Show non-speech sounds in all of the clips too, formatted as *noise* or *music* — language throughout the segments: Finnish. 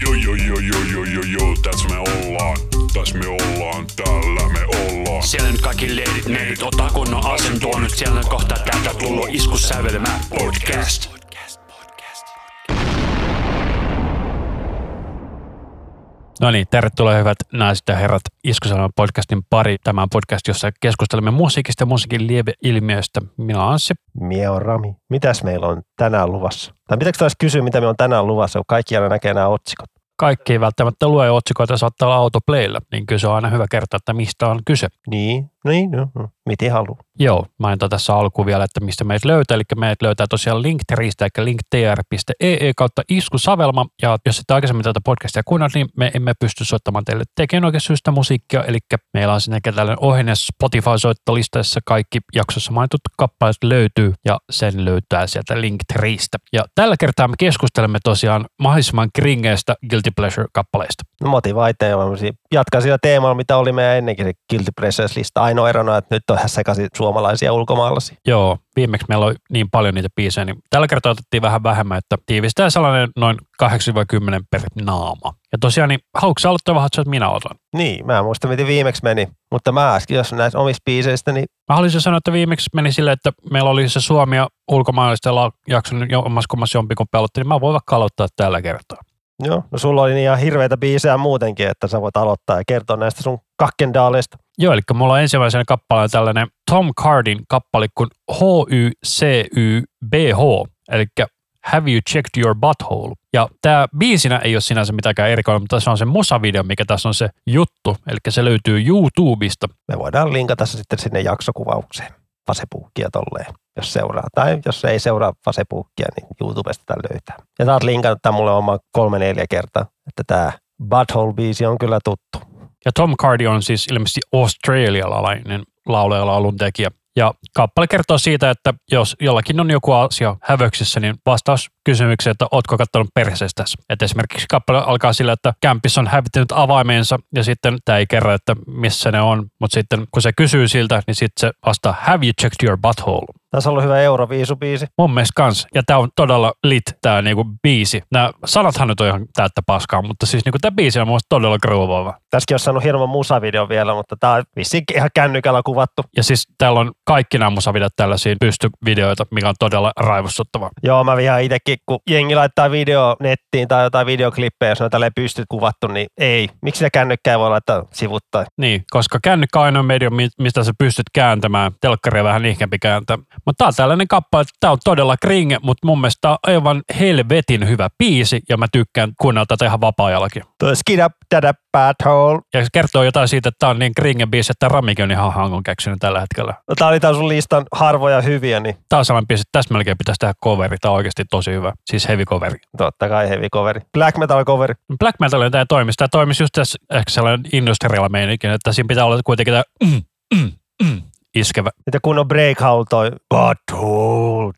Joo, joo, joo, joo, joo, joo, joo, tässä me ollaan. Tässä me ollaan, täällä me ollaan. Siellä nyt kaikki leidit, neidit, ottaa kunnon asentoon nyt siellä kohta täältä tullut isku sävelemään podcast. No niin, tervetuloa hyvät naiset ja herrat Iskusalman podcastin pari. Tämä on podcast, jossa keskustelemme musiikista ja musiikin lieveilmiöistä. Minä olen Anssi. Mie on Rami. Mitäs meillä on tänään luvassa? Tai pitääkö taas kysyä, mitä me on tänään luvassa, kun kaikki aina näkee nämä otsikot? Kaikki ei välttämättä lue otsikoita, saattaa olla autoplaylla, niin kyllä se on aina hyvä kertoa, että mistä on kyse. Niin, niin, no, no. miten haluaa. Joo, mainita tässä alkuun vielä, että mistä meidät löytää. Eli meidät löytää tosiaan Linktristä, eli linktr.ee e kautta iskusavelma. Ja jos ette aikaisemmin tätä podcastia kuunnellut, niin me emme pysty soittamaan teille tekijän oikein syystä musiikkia. Eli meillä on sinne tällainen ohjenne Spotify-soittolistassa kaikki jaksossa mainitut kappaleet löytyy ja sen löytää sieltä Linktristä. Ja tällä kertaa me keskustelemme tosiaan mahdollisimman kringeistä Guilty Pleasure-kappaleista. No motivaiteja Jatkan sillä teemalla, mitä oli meidän ennenkin se Guilty Pleasures-lista. Ainoa erona, että nyt on ihan sekaisin suomalaisia ulkomaalaisia. Joo, viimeksi meillä oli niin paljon niitä biisejä, niin tällä kertaa otettiin vähän vähemmän, että tiivistää sellainen noin 8-10 per naama. Ja tosiaan, niin haluatko aloittaa vähän, että minä otan? Niin, mä en muista, miten viimeksi meni. Mutta mä äsken, jos näistä omista biiseistä, niin... Mä haluaisin sanoa, että viimeksi meni silleen, että meillä oli se Suomi ja ulkomaalaisella jakson omassa kummassa jompikumpi aloitti, niin mä voin vaikka aloittaa tällä kertaa. Joo, no sulla oli niin ihan hirveitä biisejä muutenkin, että sä voit aloittaa ja kertoa näistä sun kakkendaaleista. Joo, eli mulla on ensimmäisenä kappaleen tällainen Tom Cardin kappale kuin H-Y-C-Y-B-H, eli Have You Checked Your Butthole? Ja tämä biisinä ei ole sinänsä mitään erikoinen, mutta se on se musavideo, mikä tässä on se juttu, eli se löytyy YouTubesta. Me voidaan linkata se sitten sinne jaksokuvaukseen. Facebookia tolleen, jos seuraa. Tai jos ei seuraa Facebookia, niin YouTubesta tämän löytää. Ja sä linkannut tämän mulle oma kolme neljä kertaa, että tämä Butthole-biisi on kyllä tuttu. Ja Tom Cardi on siis ilmeisesti australialainen laulaja laulun tekijä. Ja kappale kertoo siitä, että jos jollakin on joku asia hävöksissä, niin vastaus kysymykseen, että ootko katsonut perseestä. Että esimerkiksi kappale alkaa sillä, että kämpis on hävittänyt avaimensa ja sitten tämä ei kerro, että missä ne on. Mutta sitten kun se kysyy siltä, niin sitten se vastaa, have you checked your butthole? Tässä on ollut hyvä Euroviisu-biisi. Mun mielestä kans. Ja tää on todella lit tää niinku biisi. Nämä sanathan nyt on ihan täyttä paskaa, mutta siis niinku tää biisi on mun todella groovaava. Tässäkin on saanut hieman musavideo vielä, mutta tää on vissiin ihan kännykällä kuvattu. Ja siis täällä on kaikki nämä musavideot tällaisia pystyvideoita, mikä on todella raivostuttava. Joo, mä vihaan itsekin, kun jengi laittaa video nettiin tai jotain videoklippejä, jos on tälleen pystyt kuvattu, niin ei. Miksi sitä kännykkää voi laittaa sivuttain? Niin, koska kännykkä on ainoa media, mistä sä pystyt kääntämään. Telkkaria vähän ihkeämpi kääntää. Mutta tää on tällainen kappale, että tää on todella kringe, mutta mun mielestä tää on aivan helvetin hyvä biisi ja mä tykkään kuunnella tätä ihan vapaa-ajallakin. Tuo skid up, that bad hole. Ja se kertoo jotain siitä, että tää on niin kringe biisi, että Ramikin on ihan hangon keksinyt tällä hetkellä. No tää oli tää sun listan harvoja hyviä, niin... Tää on sellainen biisi, että tässä melkein pitäisi tehdä coveri. Tää on oikeasti tosi hyvä. Siis heavy coveri. Totta kai heavy coveri. Black metal coveri. Black metal on tää toimisi. Tää toimisi just tässä ehkä sellainen industrial meininki, että siinä pitää olla kuitenkin tää mm, mm, mm, iskevä. Mitä kun on breakhowl toi butthole.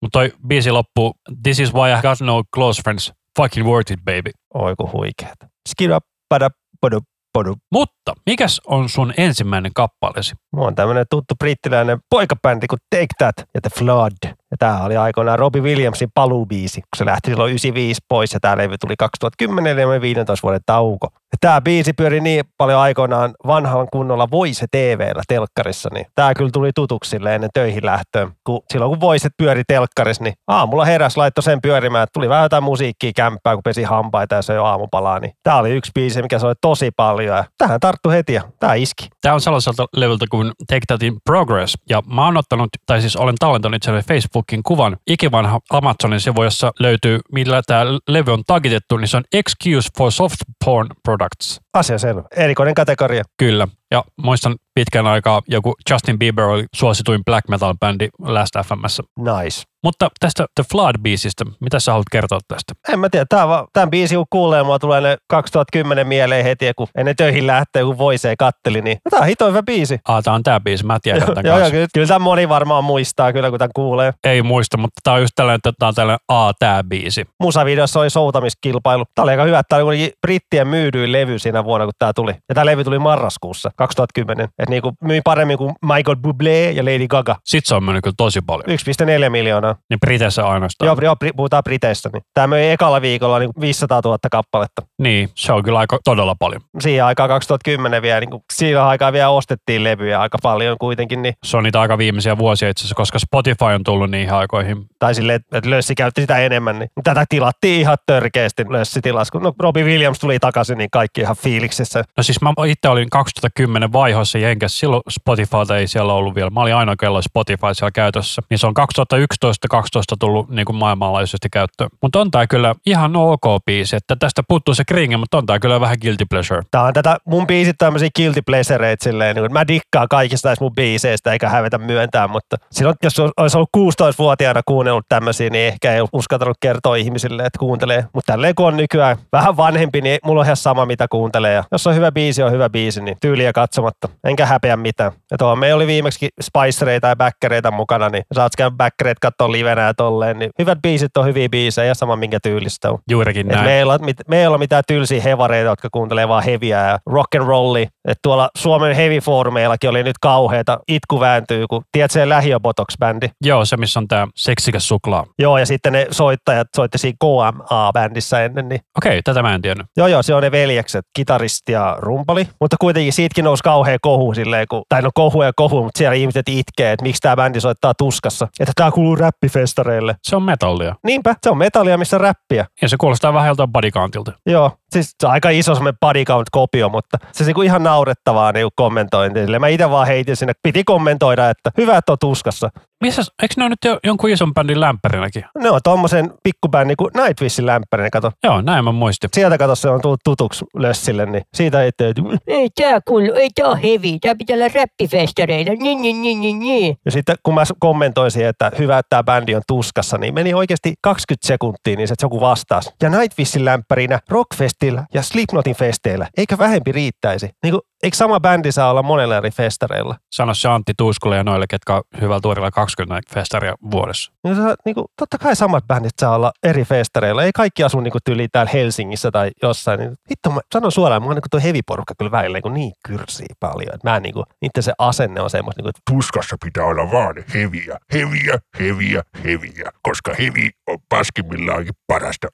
Mutta toi biisi loppuu, this is why I got no close friends. Fucking worth it, baby. Oi kun huikeet. Skid up, bada, bada, bada. Mutta mikäs on sun ensimmäinen kappaleesi? Mulla on tämmönen tuttu brittiläinen poikabändi kuin Take That ja The Flood. Ja tää oli aikoinaan Robbie Williamsin paluubiisi, kun se lähti silloin 95 pois ja tää levy tuli 2010 eli 15 vuoden tauko. Ja tää biisi pyöri niin paljon aikoinaan vanhan kunnolla Voice TVllä telkkarissa, niin tää kyllä tuli tutuksi ennen töihin lähtöön. Kun, silloin kun Voice pyöri telkkarissa, niin aamulla heräs laittoi sen pyörimään, että tuli vähän jotain musiikkia kämppää, kun pesi hampaita ja se jo aamupalaa. Niin tää oli yksi biisi, mikä soi tosi paljon ja tähän tarttu heti ja tää iski. Tää on sellaiselta levyltä kuin Take That in Progress. Ja mä oon ottanut, tai siis olen tallentanut itselleni Facebookin kuvan ikivanha Amazonin sivu, jossa löytyy, millä tämä levy on tagitettu, niin se on Excuse for Soft Porn Products. Asia selvä. Erikoinen kategoria. Kyllä. Ja muistan pitkän aikaa joku Justin Bieber oli suosituin black metal bändi Last FMssä. Nice. Mutta tästä The Flood-biisistä, mitä sä haluat kertoa tästä? En mä tiedä, tää va, tämän biisin kun kuulee, mua tulee ne 2010 mieleen heti, kun ennen töihin lähtee, kun voisee katteli, niin tää on hito hyvä biisi. Ah, tää on tää biisi, mä tiedän tämän *laughs* joo, kanssa. joo, kyllä, kyllä tämä moni varmaan muistaa kyllä, kun tämän kuulee. Ei muista, mutta tää on just tällainen, että tää on tällainen A, tää biisi. Musavideossa oli soutamiskilpailu. Tää oli aika hyvä, tää oli brittien myydyin levy siinä vuonna, kun tää tuli. Ja tää levy tuli marraskuussa 2010. Että niinku myi paremmin kuin Michael Bublé ja Lady Gaga. Sit se on mennyt kyllä tosi paljon. 1,4 miljoonaa. Niin Briteissä ainoastaan. Joo, joo, puhutaan Briteistä. Niin. Tämä möi ekalla viikolla niin 500 000 kappaletta. Niin, se on kyllä aika todella paljon. Siihen aikaan 2010 vielä, niin kuin, siinä aikaa vielä ostettiin levyjä aika paljon kuitenkin. Niin, Se on niitä aika viimeisiä vuosia itse asiassa, koska Spotify on tullut niihin aikoihin. tai silleen, että Lössi käytti sitä enemmän. Niin tätä tilattiin ihan törkeästi Lössi tilas. Kun no, Robbie Williams tuli takaisin, niin kaikki ihan fiiliksissä. No siis mä itse olin 2010 vaihossa Jenkessä, silloin Spotifyta ei siellä ollut vielä. Mä olin ainoa, kello Spotify siellä käytössä. Niin se on 2011-2012 tullut niin kuin maailmanlaajuisesti käyttöön. Mutta on tää kyllä ihan ok biisi, että tästä puuttuu se kringe, mutta on tää kyllä vähän guilty pleasure. Tää on tätä mun biisit tämmöisiä guilty pleasureita silleen, niin mä dikkaan kaikista näistä mun biiseistä eikä hävetä myöntää, mutta silloin, jos olisi ollut 16-vuotiaana kuunnellut tämmöisiä, niin ehkä ei uskaltanut kertoa ihmisille, että kuuntelee. Mutta tälleen kun on nykyään vähän vanhempi, niin mulla on ihan sama mitä kuuntelee. Ja jos on hyvä biisi, on hyvä biisi, niin tyyliä katsomatta. Enkä häpeä mitään. Ja tuohon meillä oli viimeksi spicereita ja backereita mukana, niin saat käydä backereit katsoa livenä ja tolleen. Niin hyvät biisit on hyviä biisejä ja sama minkä tyylistä on. Juurikin Et näin. me, ei mit, me ei olla mitään tylsiä hevareita, jotka kuuntelee vaan heviä ja rock and rolli. Et tuolla Suomen heavy foorumeillakin oli nyt kauheita itku vääntyy, kun tiedät se Lähiöbotox-bändi. Joo, se missä on tää seksikäs suklaa. Joo, ja sitten ne soittajat soitti siinä KMA-bändissä ennen, niin Okei, tätä mä en tiennyt. joo joo, se on ne veljekset, kitaristi ja rumpali. Mutta kuitenkin siitäkin nousi kauhea kohu silleen, kun, tai no kohu ja kohu, mutta siellä ihmiset itkee, että miksi tämä bändi soittaa tuskassa. Että tämä kuuluu räppifestareille. Se on metallia. Niinpä, se on metallia, missä on räppiä. Ja se kuulostaa vähän joltain body countilta. Joo, siis se on aika iso semmoinen body count kopio, mutta se niinku ihan naurettavaa niinku kommentointi. Mä itse vaan heitin sinne, piti kommentoida, että hyvä, että on tuskassa. Missä, eikö ne ole nyt jo jonkun ison bändin lämpärinäkin? Ne on tommosen pikkubändi kuin Nightwishin lämpärin, kato. Joo, näin mä muistin. Sieltä kato, se on tullut tutuksi Lössille, niin siitä ei tee. Ei tää kuulu, ei tää ole heavy, tää pitää olla räppifestareita, niin, niin, niin, niin, niin. Ja sitten kun mä kommentoin siihen, että hyvä, että tämä bändi on tuskassa, niin meni oikeasti 20 sekuntia, niin se joku vastasi. Ja Nightwishin lämpärinä, Rockfestillä ja Slipknotin festeillä, eikä vähempi riittäisi. Niin kuin, eikö sama bändi saa olla monella eri festareilla? Sano se Antti Tuiskulle ja noille, ketkä on hyvällä tuorilla 20 festaria vuodessa. Niin, sä, niin kuin, totta kai samat bändit saa olla eri festareilla. Ei kaikki asu niin tyyli täällä Helsingissä tai jossain. Niin, hitto, mä sanon suoraan, mulla on niin tuo heviporukka kyllä välillä niin, niin kyrsii paljon. Että mä en, niin kuin, niiden se asenne on semmoista, niin kuin, että Tuskassa pitää olla vaan heviä, heviä, heviä, heviä, koska hevi on paskimmillaankin parasta.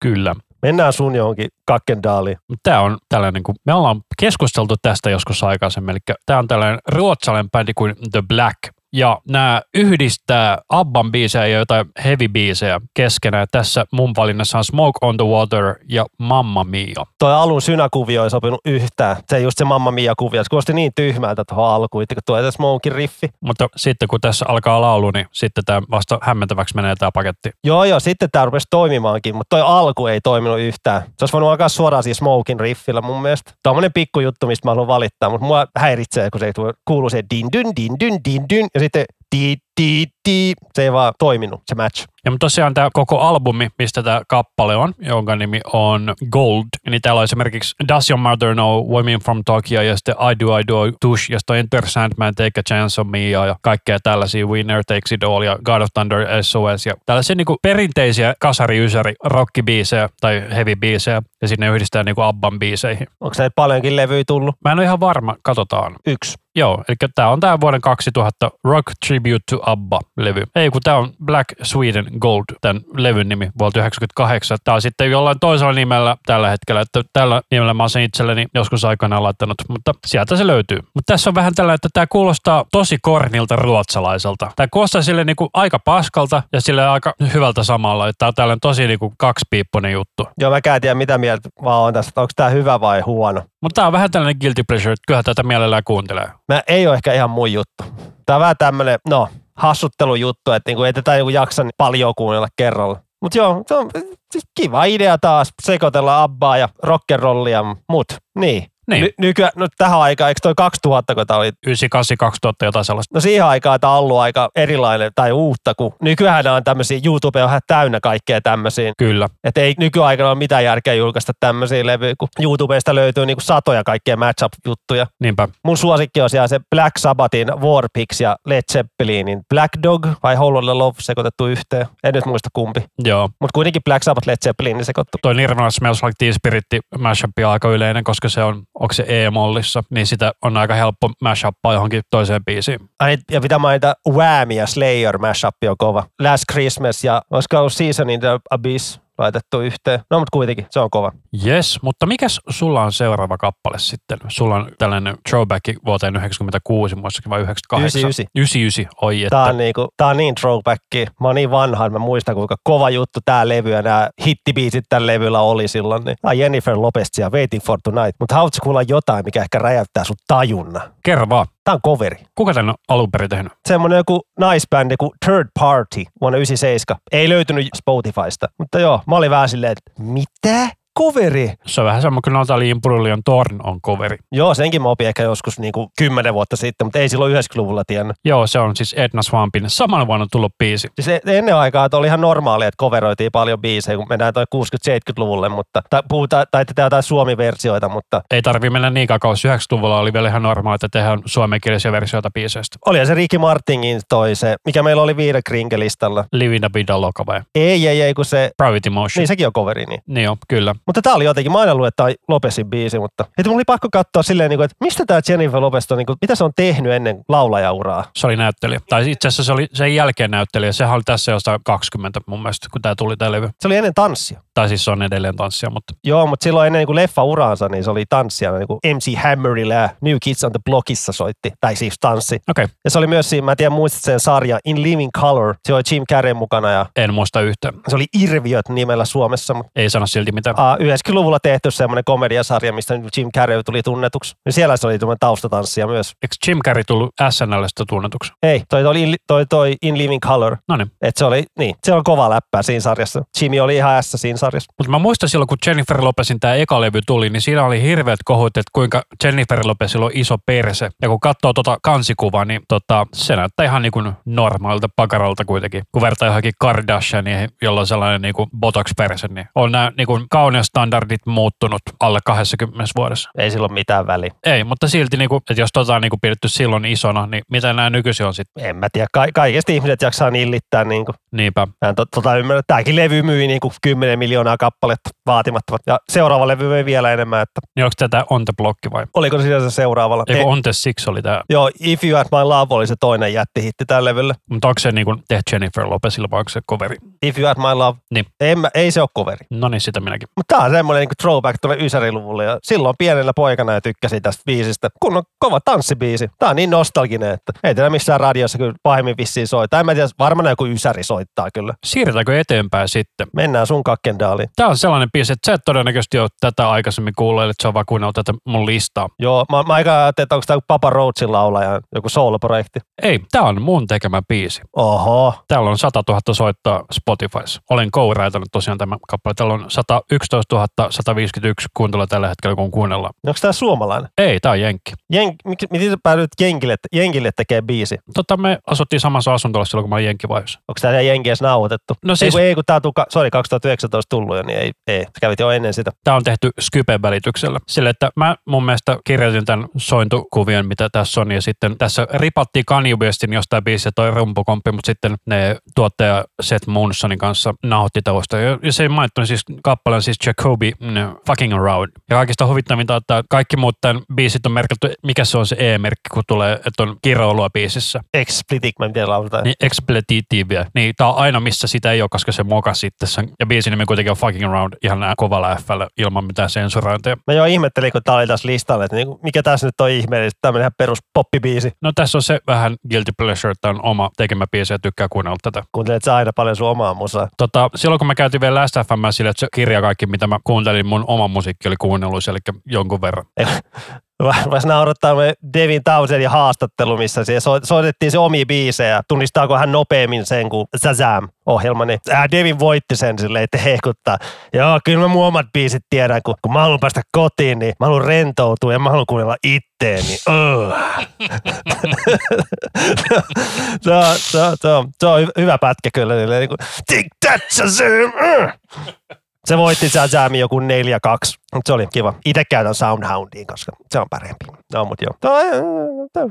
Kyllä. Mennään sun johonkin kakkendaaliin. Tämä on tällainen, kun me ollaan keskusteltu tästä joskus aikaisemmin, eli tämä on tällainen ruotsalainen bändi kuin The Black. Ja nämä yhdistää Abban biisejä ja jotain heavy-biisejä keskenään. Tässä mun valinnassa on Smoke on the Water ja Mamma Mia. Toi alun synäkuvio ei sopinut yhtään. Se just se Mamma Mia-kuvio. Se kuulosti niin tyhmältä tuohon alkuun, kun tuo se Smokin riffi. Mutta sitten kun tässä alkaa laulu, niin sitten tämä vasta hämmentäväksi menee tämä paketti. Joo, joo, sitten tämä rupesi toimimaankin, mutta toi alku ei toiminut yhtään. Se olisi voinut alkaa suoraan siis Smokin riffillä mun mielestä. Tuommoinen pikku juttu, mistä mä haluan valittaa, mutta mua häiritsee, kun se kuuluu se din dyn, din dyn, din dyn, ja sitten di, di, di. Se ei vaan toiminut, se match. Ja mutta tosiaan tämä koko albumi, mistä tämä kappale on, jonka nimi on Gold, niin täällä on esimerkiksi Does Your Mother Know, Women from Tokyo ja sitten I Do I Do Tush ja sitten Enter Sandman, Take a Chance on Me ja kaikkea tällaisia Winner Takes It All ja God of Thunder SOS ja tällaisia niinku perinteisiä kasari ysäri rockibiisejä tai heavy-biisejä ja sinne yhdistää niinku Abban biiseihin. Onko näitä paljonkin levyjä tullut? Mä en ole ihan varma, katsotaan. Yksi. Joo, eli tämä on tämä vuoden 2000 Rock Tribute to ABBA-levy. Ei, kun tämä on Black Sweden Gold, tämän levyn nimi vuodelta 1998. Tämä on sitten jollain toisella nimellä tällä hetkellä, että tällä nimellä mä oon sen itselleni joskus aikanaan laittanut, mutta sieltä se löytyy. Mutta tässä on vähän tällä, että tämä kuulostaa tosi kornilta ruotsalaiselta. Tämä kuulostaa sille niinku aika paskalta ja sille aika hyvältä samalla. Tämä on tällainen tosi niinku kaksipiippunen juttu. Joo, mä en tiedä mitä mieltä vaan on tästä, onko tämä hyvä vai huono. Mutta tämä on vähän tällainen guilty pleasure, että kyllä tätä mielellään kuuntelee. Mä ei ole ehkä ihan mun juttu. Tää on vähän tämmönen, no, hassuttelujuttu, että niinku ei tätä niinku jaksa paljon kuunnella kerralla. Mutta joo, se on siis kiva idea taas sekoitella abbaa ja rock'n'rollia, mut niin. Niin. Ny- nykyään, no tähän aikaan, eikö toi 2000, kun tää oli 98 2000 jotain sellaista. No siihen aikaan tämä on ollut aika erilainen tai uutta, kun nykyään on tämmöisiä, YouTube on ihan täynnä kaikkea tämmöisiä. Kyllä. Että ei nykyaikana ole mitään järkeä julkaista tämmöisiä levyjä, kun YouTubesta löytyy niinku satoja kaikkea matchup-juttuja. Niinpä. Mun suosikki on siellä se Black Sabbathin Warpix ja Led Zeppelinin Black Dog vai Whole Lotta Love sekoitettu yhteen. En nyt muista kumpi. Joo. Mutta kuitenkin Black Sabbath Led Zeppelin sekoittu. Toi Nirvana Smells Like Teen Spirit mashup on aika yleinen, koska se on onko se E-mollissa, niin sitä on aika helppo mashuppaa johonkin toiseen biisiin. Ai, ja pitää mainita Wham ja Slayer mashup on kova. Last Christmas ja olisiko ollut Season in the Abyss laitettu yhteen. No mutta kuitenkin, se on kova. Yes, mutta mikäs sulla on seuraava kappale sitten? Sulla on tällainen throwback vuoteen 96, muissakin vai 98? 99. 99, oi että. Tää on, niinku, tää on niin throwback. Mä oon niin vanha, mä muistan kuinka kova juttu tää levy ja nämä hittibiisit tällä levyllä oli silloin. Niin. Tää on Jennifer Lopez ja Waiting for Tonight. Mutta haluatko kuulla jotain, mikä ehkä räjäyttää sun tajunna? Kerro vaan. Tää on coveri. Kuka tän on alun perin tehnyt? Semmoinen joku naisbändi kuin Third Party vuonna 97. Ei löytynyt Spotifysta. Mutta joo, mä olin vähän silleen, että mitä? Coveri? Se on vähän sama kuin Natalie Imbruglia Torn on coveri. Joo, senkin mä opin ehkä joskus niinku kymmenen vuotta sitten, mutta ei silloin 90-luvulla tiennyt. Joo, se on siis Edna Swampin samana vuonna tullut biisi. Siis ennen aikaa että oli ihan normaalia, että coveroitiin paljon biisejä, kun mennään toi 60-70-luvulle, mutta, tai puhutaan, tai tehdään jotain suomi-versioita, mutta Ei tarvi mennä niin kauas. 90-luvulla oli vielä ihan normaalia, että tehdään suomenkielisiä versioita biiseistä. oli se Ricky Martinin toi se, mikä meillä oli viiden krinkelistalla. Livina Vida Loka vai? Ei, ei, ei, kun se, Private Emotion. niin sekin on coveri, niin. Niin joo, kyllä. Mutta tää oli jotenkin, mä aina luulen, että on Lopesin biisi, mutta että mun oli pakko katsoa silleen, niin kuin, että mistä tää Jennifer Lopez on, niin kuin, mitä se on tehnyt ennen laulajauraa. Se oli näyttelijä. Tai itse asiassa se oli sen jälkeen näyttelijä. Sehän oli tässä jostain 20 mun mielestä, kun tämä tuli tämä levy. Se oli ennen tanssia. Tai siis se on edelleen tanssia, mutta Joo, mutta silloin ennen niin kuin leffa-uraansa, niin se oli tanssijana niin kuin MC Hammerilla ja New Kids on the Blockissa soitti, tai siis tanssi. okei, okay, Ja se oli myös siinä, mä en tiedä muistat sen sarja In Living Color, se oli Jim Carrey mukana ja en muista yhtään. se oli Irviöt nimellä Suomessa, mutta Ei sano silti mitään. Uh, 90-luvulla tehty semmoinen komediasarja, mistä Jim Carrey tuli tunnetuksi. Niin siellä se oli tämmöinen taustatanssija myös. Eikö Jim Carrey tullut SNLstä tunnetuksi? Ei, toi, toi, In- toi, toi In Living Color. No niin. Et se oli, niin, se on kova läppää siinä sarjassa. Jimmy oli ihan ässä siinä sarjassa. Mutta mä muistan silloin, kun Jennifer Lopezin tämä eka levy tuli, niin siinä oli hirveät kohut, että kuinka Jennifer Lopezilla on iso perse. Ja kun katsoo tota kansikuvaa, niin tota, se näyttää ihan niin kuin normaalilta pakaralta kuitenkin. Kun vertaa johonkin Kardashianiin, jolla on sellainen niin kuin botox-perse, niin on nämä niin kuin kauneustandardit muuttunut alle 20 vuodessa. Ei silloin mitään väliä. Ei, mutta silti, niin kuin, että jos tota on niin kuin pidetty silloin isona, niin mitä nämä nykyisin on sitten? En mä tiedä, ka- kaikesta ihmiset jaksaa nillittää. Niin kuin. Niinpä. Mä en to- tota ymmärrä. Tämäkin levy myi niin kuin 10 miljoonaa kappaletta vaatimattomat. Ja seuraava levy myi vielä enemmän. Että Niin onko tätä On the Blocki vai? oliko se se seuraavalla? Eikö Ei- On the Six oli tämä? Joo, If You Had My Love oli se toinen jättihitti tällä levyllä. Mutta onko se niin kuin tehty Jennifer Lopezilla vai onko se coveri? If You Had My Love. Niin. Mä, ei se ole coveri. No niin, sitä minäkin. Mutta tää on semmoinen niin throwback tuolle Ysäriluvulle. Ja silloin pienellä poikana ja tykkäsin tästä biisistä. Kun on kova tanssibiisi. Tää on niin nostalginen, että ei tätä missään radiossa kyllä pahemmin vissiin soittaa. En mä tiedä, varmaan joku Ysäri soittaa kyllä. Siirrytäänkö eteenpäin sitten? Mennään sun kakkendaaliin. Tämä on sellainen biisi, että sä et todennäköisesti ole tätä aikaisemmin kuullut, että se on vaan tätä mun listaa. Joo, mä, mä aika ajattelin, että onko tämä Papa Roachin laulaja, joku soul-projekti. Ei, tämä on mun tekemä biisi. Oho. Täällä on 100 000 soittaa Spotifys. Olen kouraitanut tosiaan tämä kappale. Täällä on 111 151 kuuntelua tällä hetkellä, kun kuunnellaan. Onko tämä suomalainen? Ei, tämä on Jenkki. Jen, miksi, miten sä päädyit Jenkille, Jenkille tekee biisi? Tota, me asuttiin samassa asuntolassa silloin, kun mä olin Jenkkivaiheessa. Onko tämä Jenki edes nauhoitettu? No Ei siis, kun, ei, kun tämä tuli, sorry, 2019 tullut jo, niin ei, ei. Sä kävit jo ennen sitä. tämä on tehty Skypen välityksellä. Sille, että mä mun mielestä kirjoitin tämän sointukuvion, mitä tässä on, ja sitten tässä ripattiin Kanye Westin jostain biisiä toi rumpukomppi, mutta sitten ne tuottaja Seth Moonsonin kanssa nauhoitti tausta. Ja se mainittu siis kappaleen siis Jacoby mm, Fucking Around. Ja kaikista huvittavinta, että kaikki muut tämän biisit on merkitty, mikä se on se E-merkki, kun tulee, että on kiroilua biisissä. Expletic, mä en tiedä lausutaan. Niin expletitiivia. Niin tää on aina, missä sitä ei ole, koska se moka sitten sen. Ja biisin nimi kuitenkin on Fucking Around ihan kovalla f ilman mitään sensurointeja. Mä jo ihmettelin, kun tää oli tässä listalla, että niinku, mikä tässä nyt on ihmeellistä. Tämmöinen ihan perus poppibiisi. No tässä on se vähän guilty pleasure, että on oma tekemä biisi ja tykkää kuunnella tätä. Kuuntelet sä aina paljon sun omaa musaa. Tota, silloin kun mä käytin vielä Last FM sille, että se kirja kaikki, mitä mä kuuntelin, mun oma musiikki oli kuunnellut, eli jonkun verran. Voisi naurattaa Devin Townsendin haastattelu, missä siellä so- soitettiin se omi biisejä. Tunnistaako hän nopeammin sen kuin Shazam-ohjelma, niin äh, Devin voitti sen silleen, että hehkuttaa. Joo, kyllä mä mun omat biisit tiedän, kun, kun mä haluan päästä kotiin, niin mä haluan rentoutua ja mä haluan kuunnella itteeni. *laughs* Se, on, se, on, se, on, se on hy- hyvä pätkä kyllä. Niin kuin, Think that Shazam! Uh. Se voitti Shazamin joku 4-2, mutta se oli kiva. Itse käytän Soundhoundiin, koska se on parempi. No, mutta joo. Tämä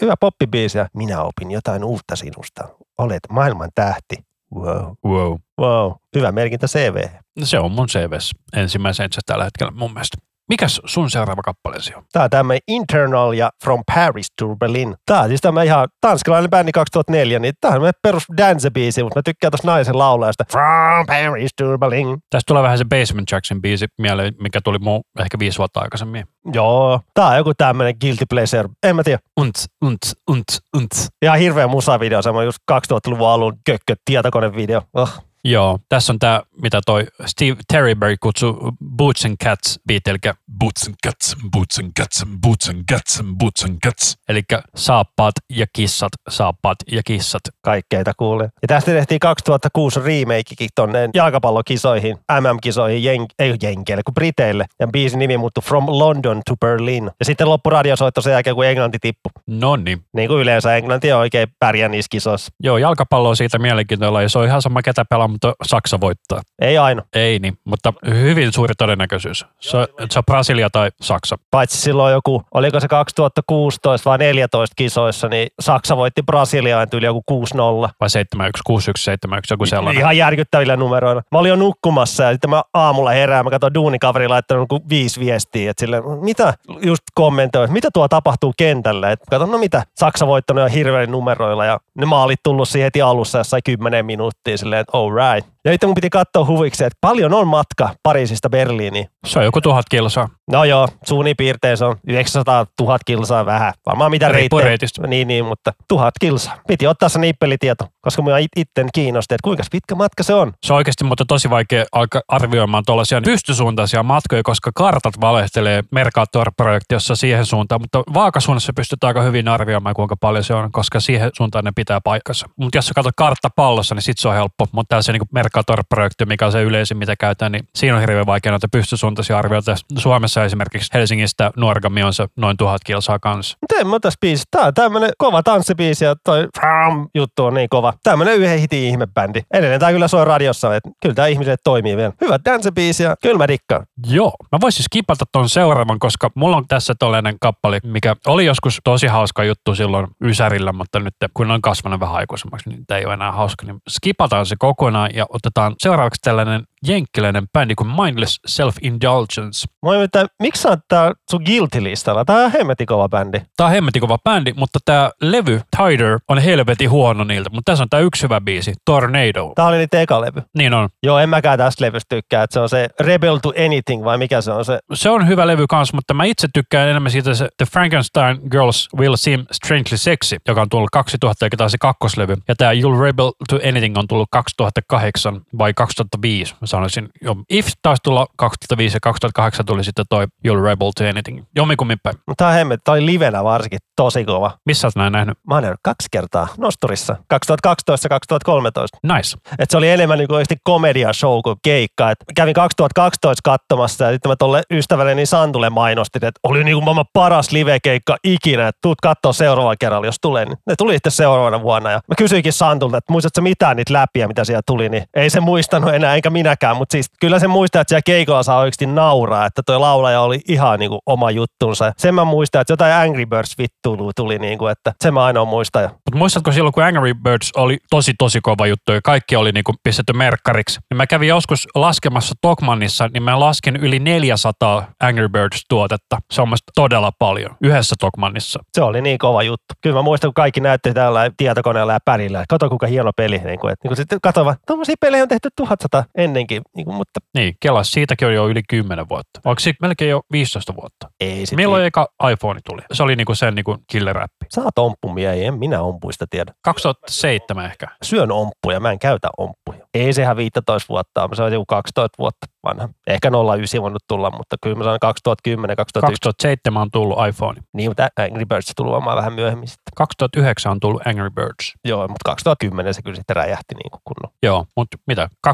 hyvä poppibiisi ja minä opin jotain uutta sinusta. Olet maailman tähti. Wow. Wow. Wow. Hyvä merkintä CV. Se on mun CVs ensimmäisen itse tällä hetkellä mun mielestä. Mikäs sun seuraava kappaleesi on? Tää on tämmöinen Internal ja From Paris to Berlin. Tää on siis tämä ihan tanskalainen bändi 2004, niin tää on perus dance-biisi, mutta mä tykkään tosta naisen laulajasta. From Paris to Berlin. Tästä tulee vähän se Basement Jackson biisi mieleen, mikä tuli muu ehkä viisi vuotta aikaisemmin. Joo, tää on joku tämmönen guilty pleasure. En mä tiedä. Unt, unt, unt, unt. Ihan hirveä musavideo, semmoinen just 2000-luvun alun kökkö tietokonevideo. Oh. Joo, tässä on tämä, mitä toi Steve Terryberry kutsuu Boots and Cats beat, eli, Boots and cats, boots and cats, boots and cats, boots and cats. eli saappaat ja kissat, saappaat ja kissat. kaikkeita kuulee. Ja tästä tehtiin 2006 remakekin tonne jalkapallokisoihin, MM-kisoihin, jen, ei jenkeille, kuin Briteille. Ja biisin nimi muuttui From London to Berlin. Ja sitten loppu radiosoitto sen jälkeen, kun Englanti tippui. No niin. Niin kuin yleensä Englanti on oikein pärjää niissä kisoissa. Joo, jalkapallo on siitä mielenkiintoilla ja se on ihan sama ketä pelaa, mutta Saksa voittaa. Ei aina. Ei niin, mutta hyvin suuri todennäköisyys. Se, se on Brasilia tai Saksa. Paitsi silloin joku, oliko se 2016 vai 14 kisoissa, niin Saksa voitti Brasiliaan tyyli joku 6-0. Vai 7-1, 6-1, 7-1, joku sellainen. Ihan järkyttävillä numeroilla. Mä olin jo nukkumassa ja sitten mä aamulla herään, mä katsoin duunikaveri laittanut kuin viisi viestiä, että sille, mitä just kommentoi, mitä tuo tapahtuu kentällä. Et katson, no mitä, Saksa voittanut ihan hirveillä numeroilla ja ne maalit tullut siihen heti alussa jossain 10 minuuttia silleen, että all right. Ja sitten mun piti katsoa huviksi, että paljon on matka Pariisista Berliiniin. Se on joku tuhat kilsaa. No joo, suunnin piirtein se on 900 000 kilsaa vähän. Varmaan mitä reittejä. reitistä. Niin, niin, mutta tuhat kilsaa. Piti ottaa se nippelitieto, koska minua it- itten kiinnosti, että kuinka pitkä matka se on. Se on oikeasti mutta tosi vaikea alkaa arvioimaan tuollaisia pystysuuntaisia matkoja, koska kartat valehtelee Mercator-projektiossa siihen suuntaan, mutta vaakasuunnassa pystytään aika hyvin arvioimaan, kuinka paljon se on, koska siihen suuntaan ne pitää paikkansa. Mutta jos sä katsot karttapallossa, niin sit se on helppo, mutta tää se niin Mercator-projekti, mikä on se yleisin, mitä käytetään, niin siinä on hirveän vaikea noita pystysuuntaisia arvioita. Suomessa esimerkiksi Helsingistä Nuorgami on se noin tuhat kilsaa kanssa. Mutta en mä tässä biisi. Tää on tämmönen kova tanssibiisi ja toi Fram juttu on niin kova. Tämmönen yhden hitin ihmebändi. Edelleen tää kyllä soi radiossa, että kyllä tää ihmiset toimii vielä. Hyvä dancebiisi ja kyllä mä dikkaan. Joo, mä voisin skipata ton seuraavan, koska mulla on tässä tollainen kappale, mikä oli joskus tosi hauska juttu silloin Ysärillä, mutta nyt kun on kasvanut vähän aikuisemmaksi, niin tämä ei ole enää hauska, niin skipataan se kokonaan ja otetaan seuraavaksi tällainen jenkkiläinen bändi kuin Mindless Self-Indulgence. Moi, että miksi sä oot tää sun guilty-listalla? Tää on hemmetin kova bändi. Tää on hemmetin kova bändi, mutta tämä levy Tider on helvetin huono niiltä, mutta tässä on tämä yksi hyvä biisi, Tornado. Tää oli niitä eka levy. Niin on. Joo, en mäkään tästä levystä tykkää, että se on se Rebel to Anything vai mikä se on se. se on hyvä levy kanssa, mutta mä itse tykkään enemmän siitä se The Frankenstein Girls Will Seem Strangely Sexy, joka on tullut 2000, eikä taas se kakkoslevy. Ja tämä You'll Rebel to Anything on tullut 2008 vai 2005, mä sanoisin. Jo, If taisi tulla 2005 ja 2008 tuli sitten toi You'll Rebel to Anything. Jommikummin päin. Tää on hemmet, tää oli livenä varsinkin tosi kova. Missä olet näin nähnyt? Mä oon nähnyt kaksi kertaa Nosturissa, 2012 ja 2013. Nice. Et se oli enemmän niin kuin komedia show kuin keikka. Et kävin 2012 katsomassa ja sitten mä tolle ystävälleni Santulle mainostin, että oli niin kuin maailman paras live-keikka ikinä, että tuut katsoa seuraavalla kerralla, jos tulee. Niin ne tuli sitten seuraavana vuonna ja mä kysyinkin Santulta, että muistatko mitään niitä läpiä, mitä siellä tuli, niin ei se muistanut enää, enkä minäkään, mutta siis kyllä se muistaa, että siellä keikolla saa oikeasti nauraa, että toi laulaja oli ihan niin kuin oma juttunsa. Sen mä muistan, että jotain Angry Birds vittuilua tuli, niin kuin, että sen mä ainoa muistan. Mutta muistatko silloin, kun Angry Birds oli tosi tosi kova juttu ja kaikki oli niinku pistetty merkkariksi, niin mä kävin joskus laskemassa Tokmannissa, niin mä laskin yli 400 Angry Birds-tuotetta. Se on musta todella paljon yhdessä Tokmannissa. se oli niin kova juttu. Kyllä mä muistan, kun kaikki näytti tällä tietokoneella ja pärillä. Kato kuinka hieno peli. Niin kuin, että, niin kuin sitten vaan, tuommoisia pelejä on tehty 1100 ennenkin. Niin kuin, mutta Niin, kelas, siitäkin on jo yli 10 vuotta. Onko siitä melkein jo 15 vuotta? ei sit. Milloin eka iPhone tuli? Se oli niinku sen niinku killer-appi. Sä oot omppumiehiä, en minä ompuista tiedä. 2007 ehkä. Syön omppuja, mä en käytä omppuja. Ei sehän 15 vuotta, se on joku 12 vuotta vanha. Ehkä 09 voinut tulla, mutta kyllä mä sanon 2010, 2011. 2007 on tullut iPhone. Niin, mutta Angry Birds tuli varmaan vähän myöhemmin sitten. 2009 on tullut Angry Birds. Joo, mutta 2010 se kyllä sitten räjähti niin kuin kunnon. Joo, mutta mitä? 12-13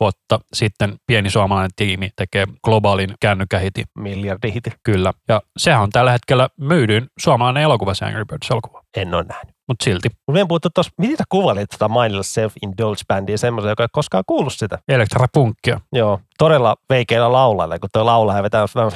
vuotta sitten pieni suomalainen tiimi tekee globaalin kännykkähitin. Miljardi hiti. Kyllä. Ja sehän on tällä hetkellä myydyin suomalainen elokuva, se Angry Birds-elokuva. En ole nähnyt. Mutta silti. Mutta meidän puhuttu tuossa, miten sä kuvailit tota Mindless Self-Indulge-bändiä semmoisen, joka ei koskaan kuullut sitä? Elektrapunkkia. Joo, todella veikeillä laulailla, kun tuo laulaja vetää vähän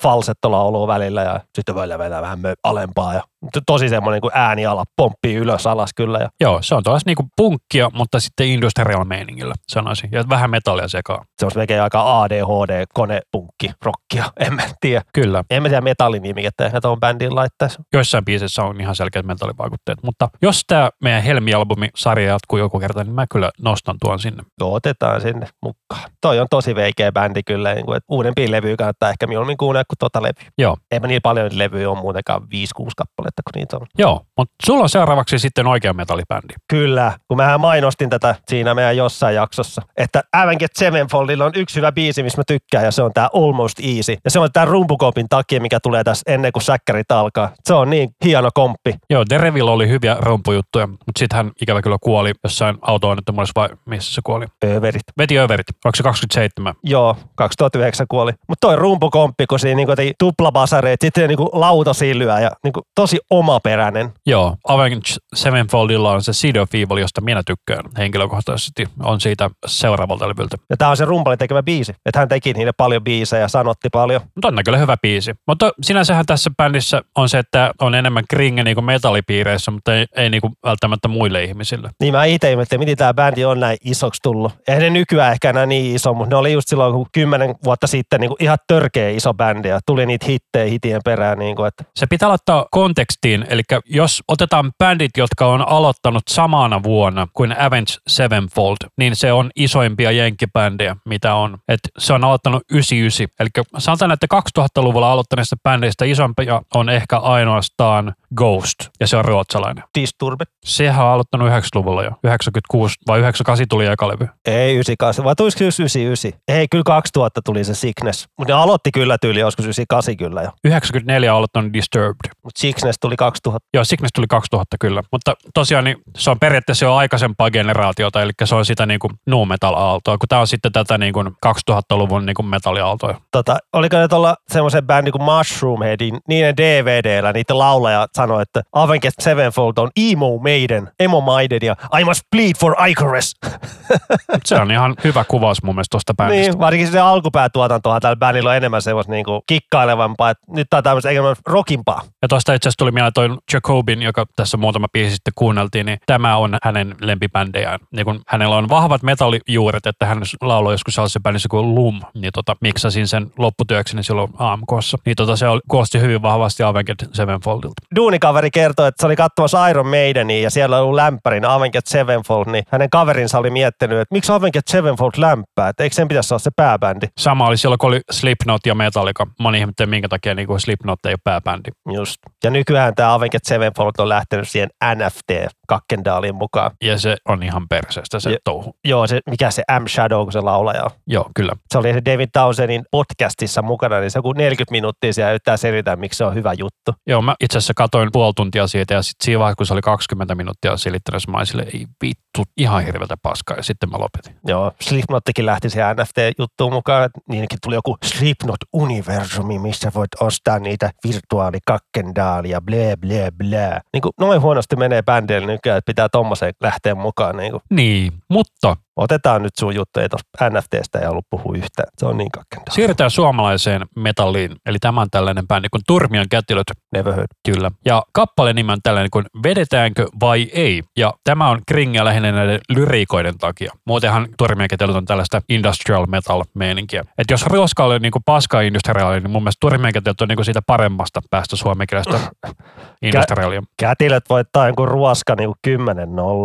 falsettolaulua välillä ja sitten välillä vetää vähän alempaa ja to- tosi semmoinen kuin ääniala pomppii ylös alas kyllä. Ja Joo, se on tuollaista niinku punkkia, mutta sitten industrial meiningillä sanoisin. Ja vähän metallia sekaan. se on melkein aika ADHD, konepunkki, rockia, en mä tiedä. Kyllä. En mä tiedä metallinimikettä ehkä tuohon bändiin laittaisi. Joissain biiseissä on ihan selkeät metallivaikutteet. Mutta jos tämä meidän Helmi-albumi-sarja jatkuu joku kerta, niin mä kyllä nostan tuon sinne. Joo, otetaan sinne mukaan. Toi on tosi veikeä bändi kyllä, niin kuin, että uudempia levyjä kannattaa ehkä mieluummin kuunnella kuin tota levyä. Joo. Ei mä niin paljon levyjä ole muutenkaan 5-6 kappaletta, kun niitä on. Joo, mutta sulla on seuraavaksi sitten oikea metallibändi. Kyllä, kun mä mainostin tätä siinä meidän jossain jaksossa, että Avenged Sevenfoldilla on yksi hyvä biisi, missä mä tykkään, ja se on tää Almost Easy. Ja se on tää rumpukopin takia, mikä tulee tässä ennen kuin säkkärit alkaa. Se on niin hieno komppi. Joo, Derevillä oli hyviä rumpujuttuja, mutta sitten hän ikävä kyllä kuoli jossain auto-onnettomuudessa vai missä se kuoli? Överit. Veti överit, onko se 27? Joo, 2009 kuoli. Mutta toi rumpukomppi, kun siinä niinku tuplabasareet, sitten niinku lautasilyä ja niinku tosi omaperäinen. Joo, Avenged Sevenfoldilla on se Seed of Evil, josta minä tykkään henkilökohtaisesti. On siitä seuraavalta levyltä. Ja tää on se rumpalin tekemä biisi. Että hän teki niille paljon biisejä ja sanotti paljon. Mutta on kyllä hyvä biisi. Mutta sinänsähän tässä bändissä on se, että on enemmän kringe niin kuin metallipiireissä, mutta ei, ei niin kuin välttämättä muille ihmisille. Niin mä itse ihmettelin, miten tämä bändi on näin isoksi tullut. Eihän ne nykyään ehkä enää niin iso, mutta ne oli just silloin kun kymmenen vuotta sitten niin kuin ihan törkeä iso bändi ja tuli niitä hittejä hitien perään. Niin kuin, että Se pitää laittaa kontekstiin, eli jos otetaan bändit, jotka on aloittanut samana vuonna kuin Avenged Sevenfold, niin se on isoimpia jenkkibändejä, mitä on. Et se on aloittanut 99, eli sanotaan, että 2000-luvulla aloittaneista bändeistä isompia on ehkä ainoastaan Ghost, ja se on ruotsalainen. Disturbed. Sehän on aloittanut 90-luvulla jo, 96 vai 98 tuli eka levy. Ei 98, vai tulisiko just 99? Ei, kyllä 2000 tuli se Sickness. Mutta ne aloitti kyllä tyyli joskus 98 kyllä jo. 94 on aloittanut Disturbed. Mutta Sickness tuli 2000. Joo, Sickness tuli 2000 kyllä, mutta tosiaan niin se on periaatteessa jo aikaisempaa generaatiota, eli se on sitä niin kuin nu metal-aaltoa, kun tämä on sitten tätä niin kuin 2000-luvun niin kuin metalliaaltoa. Tota, oliko ne tuolla semmoisen bändin kuin Mushroom Headin, niiden DVDllä niiden laulaja sanoi, että Avenged Sevenfold on emo maiden, emo maiden ja I must bleed for Icarus. Se on ihan hyvä kuvaus mun mielestä tuosta bändistä. Niin, varsinkin se alkupäätuotantohan tällä bändillä on enemmän semmoista niinku kikkailevampaa, että nyt tää on tämmöistä enemmän rockimpaa. Ja tuosta itse asiassa tuli mieleen toi Jacobin, joka tässä muutama biisi sitten kuunneltiin, niin tämä on hänen lempibändejään. Niin kun hänellä on vahvat metallijuuret, että hän lauloi joskus sellaisessa bändissä kuin Lum, niin tota, miksasin sen lopputyökseni silloin AMKssa. Niin tota, se oli, kuulosti hyvin vahvasti Avenged Sevenfoldilta. Duunikaveri kertoi, että se oli katsomassa Iron Maidenia ja siellä oli lämpärin Avenged Sevenfold, niin hänen kaverinsa oli miettinyt, että miksi Avenged Sevenfold lämpää, että eikö sen pitäisi olla se pääbändi. Sama oli silloin, kun oli Slipknot ja Metallica. Moni ihmettelee, minkä takia niin kuin Slipknot ei ole pääbändi. Just. Ja nykyään tämä Avenged Sevenfold on lähtenyt siihen NFT Kakkendaaliin mukaan. Ja se on ihan perseestä se Ja- touhu. Joo, se, mikä se M Shadow, kun se laulaja on. Joo, kyllä. Se oli se David Townsendin podcastissa mukana, niin se joku 40 minuuttia siellä yrittää selitä, miksi se on hyvä juttu. Joo, mä itse asiassa katoin puoli tuntia siitä ja sitten siinä vaiheessa, kun se oli 20 minuuttia silittänyt, mä silleen, ei vittu, ihan hirveätä paskaa ja sitten mä lopetin. Joo, Slipknottikin lähti siihen NFT-juttuun mukaan. että Niinkin tuli joku Slipknot-universumi, missä voit ostaa niitä virtuaalikakkendaalia, blä, blä, blä. Niin kuin noin huonosti menee bändeille nykyään, että pitää tommoseen lähteä mukaan. Niin kuin. Niin, mutta Otetaan nyt sun juttu, ei tuosta NFTstä ei ollut puhua yhtään. Se on niin kakkendaali. siirrytään suomalaiseen metalliin. Eli tämä on tällainen bändi kuin Turmion kätilöt. Never heard. Kyllä. Ja kappaleen nimi on tällainen kuin Vedetäänkö vai ei? Ja tämä on kringiä lähinnä näiden lyriikoiden takia. Muutenhan Turmion kätilöt on tällaista industrial metal meininkiä. Että jos ruoska oli niinku paska industriaali, niin mun mielestä Turmion kätilöt on niinku siitä paremmasta päästä suomenkielistä industriaalia. Kätilöt voittaa jonkun ruoska niin kuin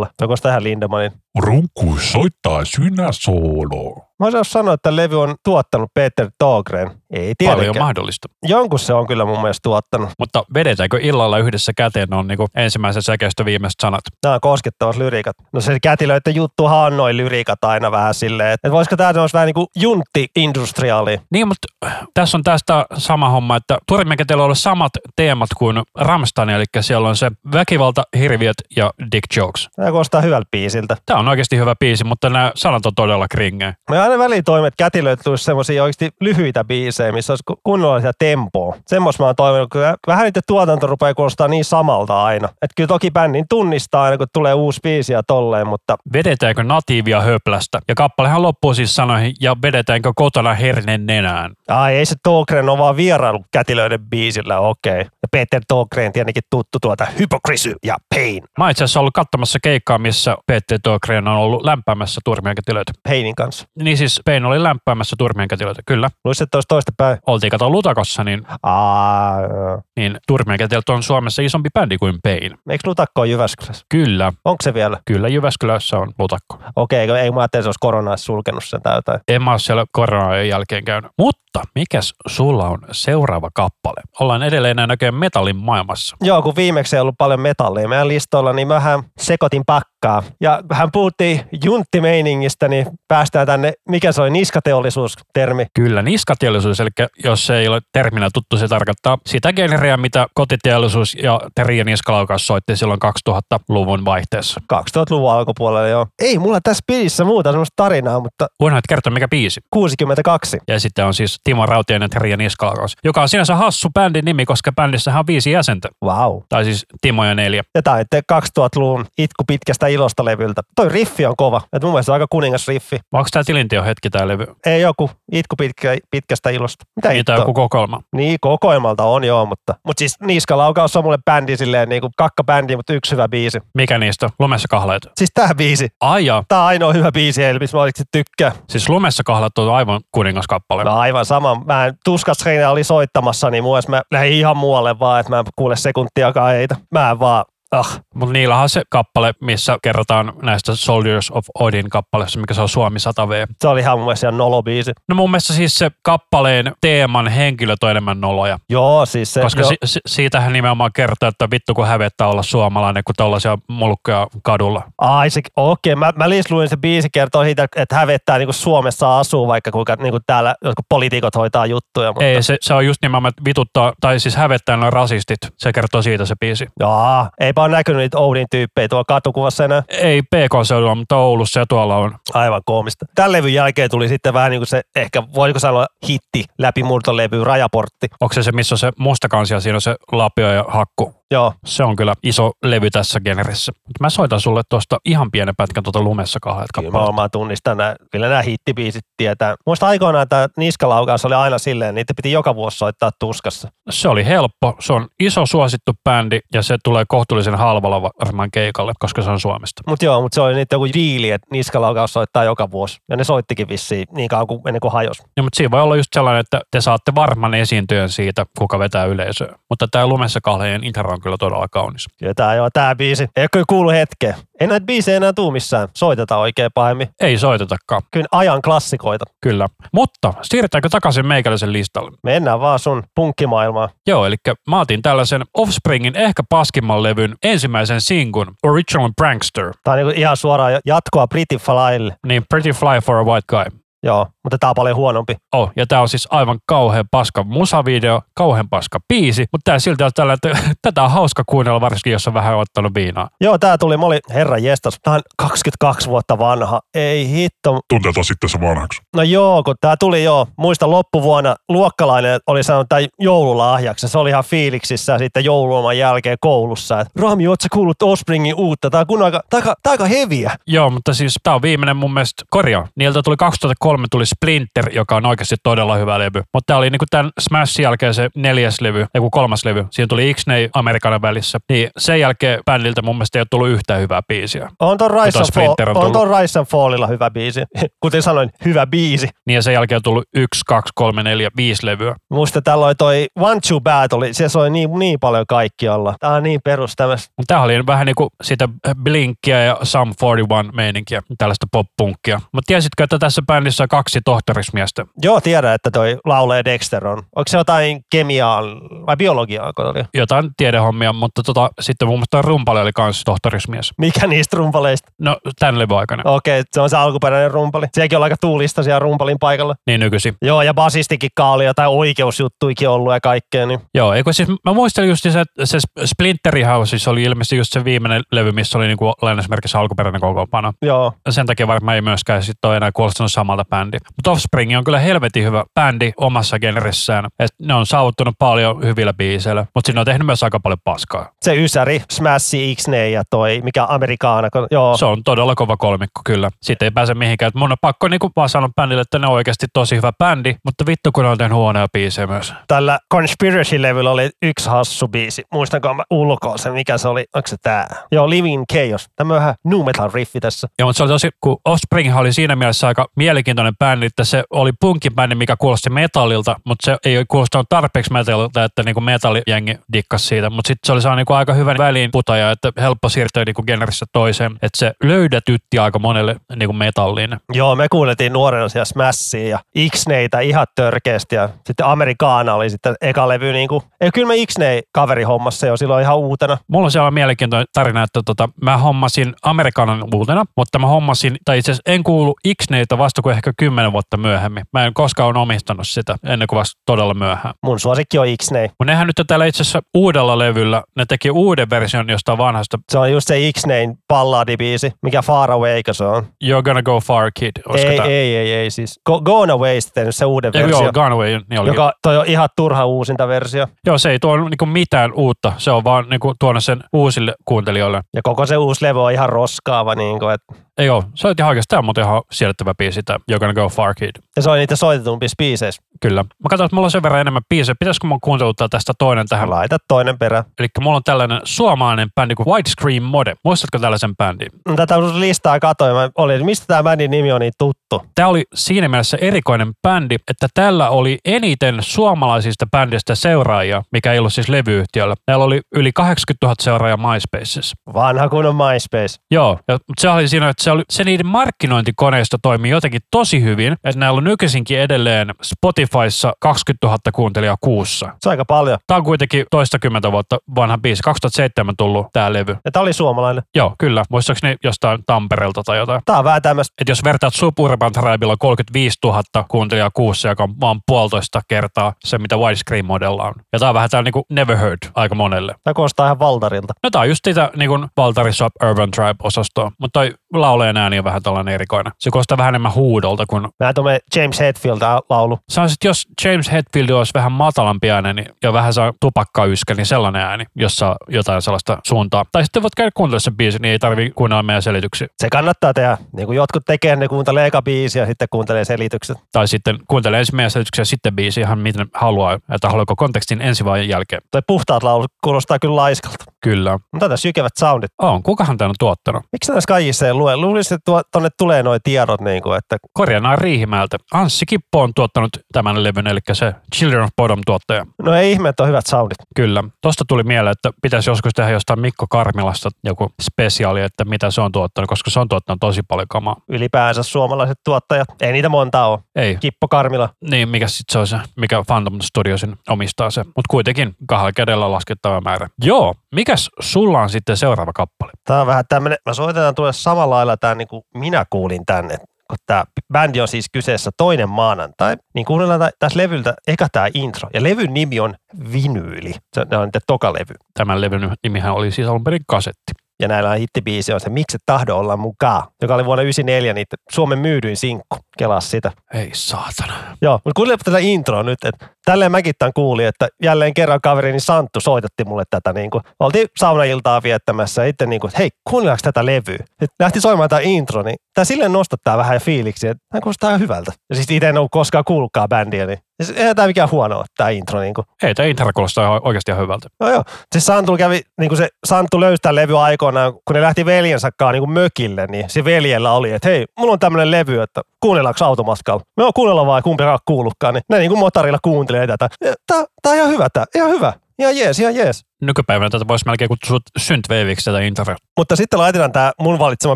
10-0. Onko tähän Lindemanin? Runku soittaa synäsooloa. Mä olisin sanoa, että levy on tuottanut Peter Togren. Ei Paljon tietenkään. mahdollista. Jonkun se on kyllä mun mielestä tuottanut. Mutta vedetäänkö illalla yhdessä käteen on niinku ensimmäisen säkeistö viimeiset sanat. Nämä on koskettavat lyriikat. No se kätilöiden juttuhan on noin lyriikat aina vähän silleen, että voisiko tämä olisi vähän niin kuin juntti industriaali. Niin, mutta äh, tässä on tästä sama homma, että Turmikäteellä on ollut samat teemat kuin Ramstein, eli siellä on se väkivalta, hirviöt ja dick jokes. Tämä kuulostaa hyvältä biisiltä. Tämä on oikeasti hyvä biisi, mutta nämä sanat on todella kringeä. Me aina että kätilöitä tulisi semmoisia oikeasti lyhyitä biisejä, missä olisi ku- kunnolla sitä tempoa. Semmos mä oon toivonut, kun vähän niiden tuotanto rupeaa kuulostaa niin samalta aina. Että kyllä toki bändin tunnistaa aina, kun tulee uusi biisi ja tolleen, mutta Vedetäänkö natiivia höplästä? Ja kappalehan loppuu siis sanoihin, ja vedetäänkö kotona hernen nenään? ai ei se Tolkren ole vaan vierailu kätilöiden biisillä, okei. Ja Peter Tolkren tietenkin tuttu tuota Hypocrisy ja Pain. Mä itse asiassa ollut katsomassa keikkaa, missä Peter Tokren on ollut lämpäämässä turmien kätilöitä. Painin kanssa. Niin siis Pein oli lämpäämässä turmien kätilöitä, kyllä. Luisit, että olisi toista päin. Oltiin kato Lutakossa, niin, Aa, joo. niin turmien kätilöt on Suomessa isompi bändi kuin Pein. Eikö Lutakko ole Jyväskylässä? Kyllä, Onko se vielä? kyllä Jyväskylässä on Lutakko. Okei, okay, ei mä ajattelin, että se olisi koronaa sulkenut sen tai jotain. En mä ole siellä koronan jälkeen käynyt. Mutta mikäs sulla on seuraava kappale? Ollaan edelleen näköjään metallin maailmassa. Joo, kun viimeksi ei ollut paljon metallia meidän listoilla, niin vähän sekoitin pakkaa. Ja vähän puhuttiin junttimeiningistä, niin päästään tänne, mikä se oli, niskateollisuustermi. Kyllä, niskateollisuus, eli jos se ei ole terminä tuttu, se tarkoittaa sitä genreä, mitä kotiteollisuus ja Teri ja Niskalaukaus soitti silloin 2000-luvun vaihteessa. 2000-luvun alkupuolella joo. Ei mulla tässä biisissä muuta semmoista tarinaa, mutta Voinhan kertoa, mikä biisi. 62. Ja sitten on siis Timo Rautiainen ja Teri ja Niskalaukaus, joka on sinänsä hassu bändin nimi, koska bändissä on viisi jäsentä. Wow. Tai siis Timo ja neljä. Ja nyt 2000-luvun itku pitkästä ilosta levyltä. Toi riffi on kova. Et mun mielestä aika kuningas riffi. Onko tämä tilintio hetki tämä levy? Ei joku itku pitkä, pitkästä ilosta. Mitä Niin, ittoa? joku kokoelma. Niin, kokoelmalta on joo, mutta, mutta siis Niskalaukaus on mulle bändi silleen niin kuin kakkabändi, mutta yksi hyvä biisi. Mikä niistä? Lumessa kahleet. Siis tää biisi. Ai jaa. Tää on ainoa hyvä biisi, eli missä mä oikeasti tykkään. Siis Lumessa kahleet on aivan kuningaskappale. No aivan sama. Mä en, tuskas oli soittamassa, niin mä lähdin ihan muualle vaan, että mä en kuule sekuntiakaan heitä. Mä en vaan, ah, Mutta niillä on se kappale, missä kerrotaan näistä Soldiers of Odin kappaleessa, mikä se on Suomi 100V. se oli ihan mun mielestä ihan nolobiisi. No mun mielestä siis se kappaleen teeman henkilöt on enemmän noloja. Joo, siis se, Koska joo, si- si- siitähän nimenomaan kertoo, että vittu kun hävettää olla suomalainen, kun tollaisia mulkkuja kadulla. ai se, okei, mä, mä liis luin se biisi kertoo siitä, että hävettää niin kuin Suomessa asuu, vaikka kuinka niin kuin täällä jotkut poliitikot hoitaa juttuja. Mutta, Ei, se, se on just nimenomaan, että vituttaa, tai siis hävettää noin rasistit. Se kertoo siitä se biisi. Jaa, eipä ole näkynyt niitä Oudin tyyppejä tuolla katukuvassa enää. Ei PK-seudulla, mutta Oulussa ja tuolla on. Aivan koomista. Tämän levyn jälkeen tuli sitten vähän niin kuin se, ehkä voiko sanoa hitti, läpimurtolevy, rajaportti. Onko se se, missä on se mustakansi ja siinä on se lapio ja hakku? Joo, Se on kyllä iso levy tässä genressä. Mut Mä soitan sulle tuosta ihan pienen pätkän tuota lumessa kahdet kyllä mä, mä tunnistan nämä, kyllä nämä hittibiisit tietää. Muista aikoinaan tämä niskalaukaus oli aina silleen, niitä piti joka vuosi soittaa tuskassa. Se oli helppo. Se on iso suosittu bändi ja se tulee kohtuullisen halvalla varmaan keikalle, koska se on Suomesta. Mutta joo, mutta se oli niitä joku diili, että niskalaukaus soittaa joka vuosi. Ja ne soittikin vissiin niin kauan kuin ennen kuin hajos. Ja, mutta siinä voi olla just sellainen, että te saatte varman esiintyön siitä, kuka vetää yleisöä. Mutta tämä lumessa kahlejen intro on kyllä todella kaunis. Ja tää, joo, tää biisi. Ei kyllä kuulu hetkeen. Ei näitä biisejä enää tuu missään. Soiteta oikein pahemmin. Ei soitetakaan, Kyllä ajan klassikoita. kyllä. Mutta siirrytäänkö takaisin meikäläisen listalle? Mennään vaan sun punkkimaailmaan. Joo, eli mä otin tällaisen Offspringin ehkä paskimman levyn ensimmäisen sinkun, Original Prankster, Tää on niinku ihan suoraan jatkoa Pretty Flylle. niin Pretty Fly for a White Guy. Joo, mutta tää on paljon huonompi. Oh, ja tää on siis aivan kauhean paska musavideo, kauhean paska biisi, mutta tää silti on tällä, että *laughs* tätä on hauska kuunnella, varsinkin jos on vähän ottanut viinaa. Joo, tää tuli, mä olin, herra jestas, tää on 22 vuotta vanha. Ei hitto. Tuntetaan sitten se vanhaksi. No joo, kun tää tuli joo, muista loppuvuonna luokkalainen oli sanonut tämän joululahjaksi. Se oli ihan fiiliksissä sitten joululoman jälkeen koulussa. Et, Rami, oot sä kuullut Offspringin uutta? Tää on kun aika, tää, aika- tää on aika heviä. Joo, mutta siis tää on viimeinen mun mielestä korjaa. Niiltä tuli 2003 tuli Splinter, joka on oikeasti todella hyvä levy. Mutta tää oli niinku tämän Smashin jälkeen se neljäs levy, joku kolmas levy. Siinä tuli X-Nay Amerikanan välissä. Niin sen jälkeen bändiltä mun mielestä ei ole tullut yhtään hyvää biisiä. On ton Rise, and Fall, Splinter on on ton Rise and Fallilla hyvä biisi. *laughs* Kuten sanoin, hyvä biisi. Niin ja sen jälkeen on tullut yksi, kaksi, kolme, neljä, viisi levyä. Muista tällä oli toi One Too Bad, oli, se soi niin, niin paljon kaikkialla. Tää on niin perus tämmöistä. Tää oli vähän niinku sitä Blinkkiä ja Sum 41 meininkiä, tällaista pop-punkkia. Mutta tiesitkö, että tässä bändissä on kaksi tohtorismiestä. Joo, tiedän, että toi laulee Dexter on. Onko se jotain kemiaa vai biologiaa? oli? Jotain tiedehommia, mutta tota, sitten mun mielestä rumpali oli myös tohtorismies. Mikä niistä rumpaleista? No, tämän levy aikana. Okei, se on se alkuperäinen rumpali. Sekin on aika tuulista siellä rumpalin paikalla. Niin nykyisin. Joo, ja basistikin oli jotain oikeusjuttuikin ollut ja kaikkea. Niin. Joo, eikö siis, mä muistelin just se, että se Splinter House siis oli ilmeisesti just se viimeinen levy, missä oli niinku lainausmerkissä alkuperäinen kokoonpano. Joo, Sen takia varmaan ei myöskään sitten ole enää kuulostanut samalta bändi. Mutta Offspring on kyllä helvetin hyvä bändi omassa genressään. Et ne on saavuttanut paljon hyvillä biiseillä, mutta siinä on tehnyt myös aika paljon paskaa. se Ysäri, Smashi, x ja toi, mikä Amerikaana. kun- Joo, Se on todella kova kolmikko kyllä. Siitä ei pääse mihinkään. Et mun on pakko niinku vaan sanoa bändille, että ne on oikeasti tosi hyvä bändi, mutta vittu kun ne on tehnyt huonoja biisejä myös. tällä Conspiracy-levyllä oli yksi hassu biisi. Muistanko mä ulkoa se, mikä se oli? Onko se tää? Joo, Living Chaos. Tämä on vähän new metal riffi tässä. Joo, mutta se oli tosi, kun Offspring oli siinä mielessä aika mielenkiintoinen bändi, että se oli punkibändi, mikä kuulosti metallilta, mutta se ei kuulostanut tarpeeksi metallilta, että niinku metallijengi dikkas siitä. Mutta sitten se oli saa niinku aika hyvän väliinputoja, että helppo siirtyä niinku genressä toiseen. Että se löydätytti aika monelle niinku metalliin. Joo, me kuunneltiin nuorena siellä Smashia ja x ihan törkeästi ja sitten Amerikaana oli sitten eka levy niin kuin, ei kyllä me x kaveri hommassa jo silloin ihan uutena. Mulla on siellä mielenkiintoinen tarina, että tota, mä hommasin Amerikanan uutena, mutta mä hommasin, tai itse asiassa en kuulu x vasta kuin ehkä kymmenen vuotta myöhemmin. Mä en koskaan ole omistanut sitä ennen kuin vasta todella myöhään. Mun suosikki on x Mutta nehän nyt on täällä itse asiassa uudella levyllä, ne teki uuden version jostain vanhasta Se on just se x balladibiisi, mikä Far Away se on. You're gonna go far kid. Olisiko Ei, tää? ei, ei, ei, siis. Go, Gone Away sitten se uuden Eikö versio, joo, Gone Away, niin oli. joka toi on ihan turha uusinta versio. Joo, se ei tuo niinku mitään uutta. Se on vaan niinku tuonut sen uusille kuuntelijoille. Ja koko se uusi levy on ihan roskaava, niin kuin, että Ei oo, se on ihan oikeasti, tämä on ihan siedettävä biisi, tämä You're gonna go far kid. ja se on niitä soitetumpissa biiseissä. Kyllä. Mä katson, että mulla on sen verran enemmän biisejä. Pitäisikö mun kuunteluttaa tästä toinen tähän? Laita toinen perä. Eli mulla on tällainen suomalainen bändi kuin Widescreen Mode. Muistatko tällaisen bändin? No, Tätä listaa katsoin, mä olin, mistä tämä bändin nimi on niin tuttu. Tämä oli siinä mielessä erikoinen bändi, että tällä oli eniten suomalaisista bändistä seuraajia, mikä ei ollut siis levyyhtiöllä. Meillä oli yli 80 000 seuraajaa MySpacessa. Vanha kunnon MySpace. Joo, ja, mutta se oli siinä, että se, oli, se niiden markkinointikoneisto toimii jotenkin tosi hyvin, että näillä on nykyisinkin edelleen Spotifyssa 20 000 kuuntelijaa kuussa. Se on aika paljon. Tämä on kuitenkin toistakymmentä vuotta vanha biisi, 2007 tullut tämä levy. Ja tämä oli suomalainen. Joo, kyllä. Muistaakseni jostain Tampereelta tai jotain. Tää on vähän tämmöistä. Et jos vertaat Suburban Tribella 35 000 kuuntelijaa kuussa, joka on vaan puolitoista kertaa se, mitä Widescreen modella on. Ja tämä on vähän tää niinku never heard aika monelle. Tämä kuulostaa ihan Valtarilta. No tää on just sitä niinku Valtari Shop Urban Tribe-osastoa, mutta toi laulajan ääni on vähän tällainen erikoinen. Se kuulostaa vähän enemmän huudolta kuin... Mä tuomme James Hetfield laulu. Se on sit, jos James Hetfield olisi vähän matalampi ääni niin, ja vähän saa tupakkayskä, niin sellainen ääni, jossa jotain sellaista suuntaa. Tai sitten voit käydä kuuntelemaan sen biisin, niin ei tarvi kuunnella meidän selityksiä. Se kannattaa tehdä. Niin kuin jotkut tekee, ne kuuntelee eka biisi ja sitten kuuntelee selitykset. Tai sitten kuuntelee ensin meidän selityksiä ja sitten biisi ihan miten haluaa, että haluaako kontekstin ensi vai jälkeen. Toi puhtaat laulut kuulostaa kyllä laiskalta. Kyllä. Mutta tässä jykevät soundit. On. Kukahan tämän on tuottanut? Miksi näissä kaikissa ei lue? Luulisin, että tuo- tonne tulee nuo tiedot, niin kuin, että Korjanaan Riihimäeltä. Anssi Kippo on tuottanut tämän levyn, eli se Children of Bottom tuottaja. no ei ihme, että on hyvät soundit. Kyllä. Tosta tuli mieleen, että pitäisi joskus tehdä jostain Mikko Karmilasta joku spesiaali, että mitä se on tuottanut, koska se on tuottanut tosi paljon kamaa. Ylipäänsä suomalaiset tuottajat. Ei niitä monta ole. Ei. Kippo Karmila. Niin, mikä sitten se on se, mikä Phantom Studiosin omistaa se. Mutta kuitenkin kahdella kädellä laskettava määrä. Joo, mikäs sulla on sitten seuraava kappale? Tämä on vähän tämmöinen, mä soitetaan tulee samalla lailla tämä, niin kuin minä kuulin tänne. Kun tämä bändi on siis kyseessä toinen maanantai, niin kuunnellaan tä- tässä levyltä eka tämä intro. Ja levyn nimi on Vinyyli. Se on niiden toka levy. Tämän levyn nimihän oli siis alun perin kasetti. Ja näillä on hittibiisi on se Miksi tahdo olla mukaan, joka oli vuonna 1994 niitä Suomen myydyin sinkku. Kelas sitä. Ei saatana. Joo, mutta kuuntelepa tätä introa nyt, että tälleen mäkin tämän kuulin, että jälleen kerran kaverini Santtu soitatti mulle tätä niin kuin, oltiin saunailtaa viettämässä ja itse niin kuin, että hei, kuunnellaanko tätä levyä? Sitten lähti soimaan tämä intro, niin tämä silleen nostattaa vähän fiiliksi, että tämä kuulostaa ihan hyvältä. Ja siis itse en ole koskaan kuullutkaan bändiä, niin ja se- eihän tämä mikään huono tämä intro. Niin kuin. Ei, tämä intro kuulostaa oikeasti ihan hyvältä. No joo, se Santtu kävi, niin kuin se Santtu löysi tämän levy aikoinaan, kun ne lähti veljensä kanssa niin kuin mökille, niin se veljellä oli, että hei, mulla on tämmöinen levy, että kuunnellaanko automatkalla? Me on kuunnella vaan, kumpikaan kuullutkaan, niin ne niin kuin motorilla kuuntelee tätä. Ja tää on ihan hyvä, tää, ihan hyvä. Ihan jees, ihan jees. Nykypäivänä tätä voisi melkein kutsua synthwaveiksi tätä introa. Mutta sitten laitetaan tämä mun valitsema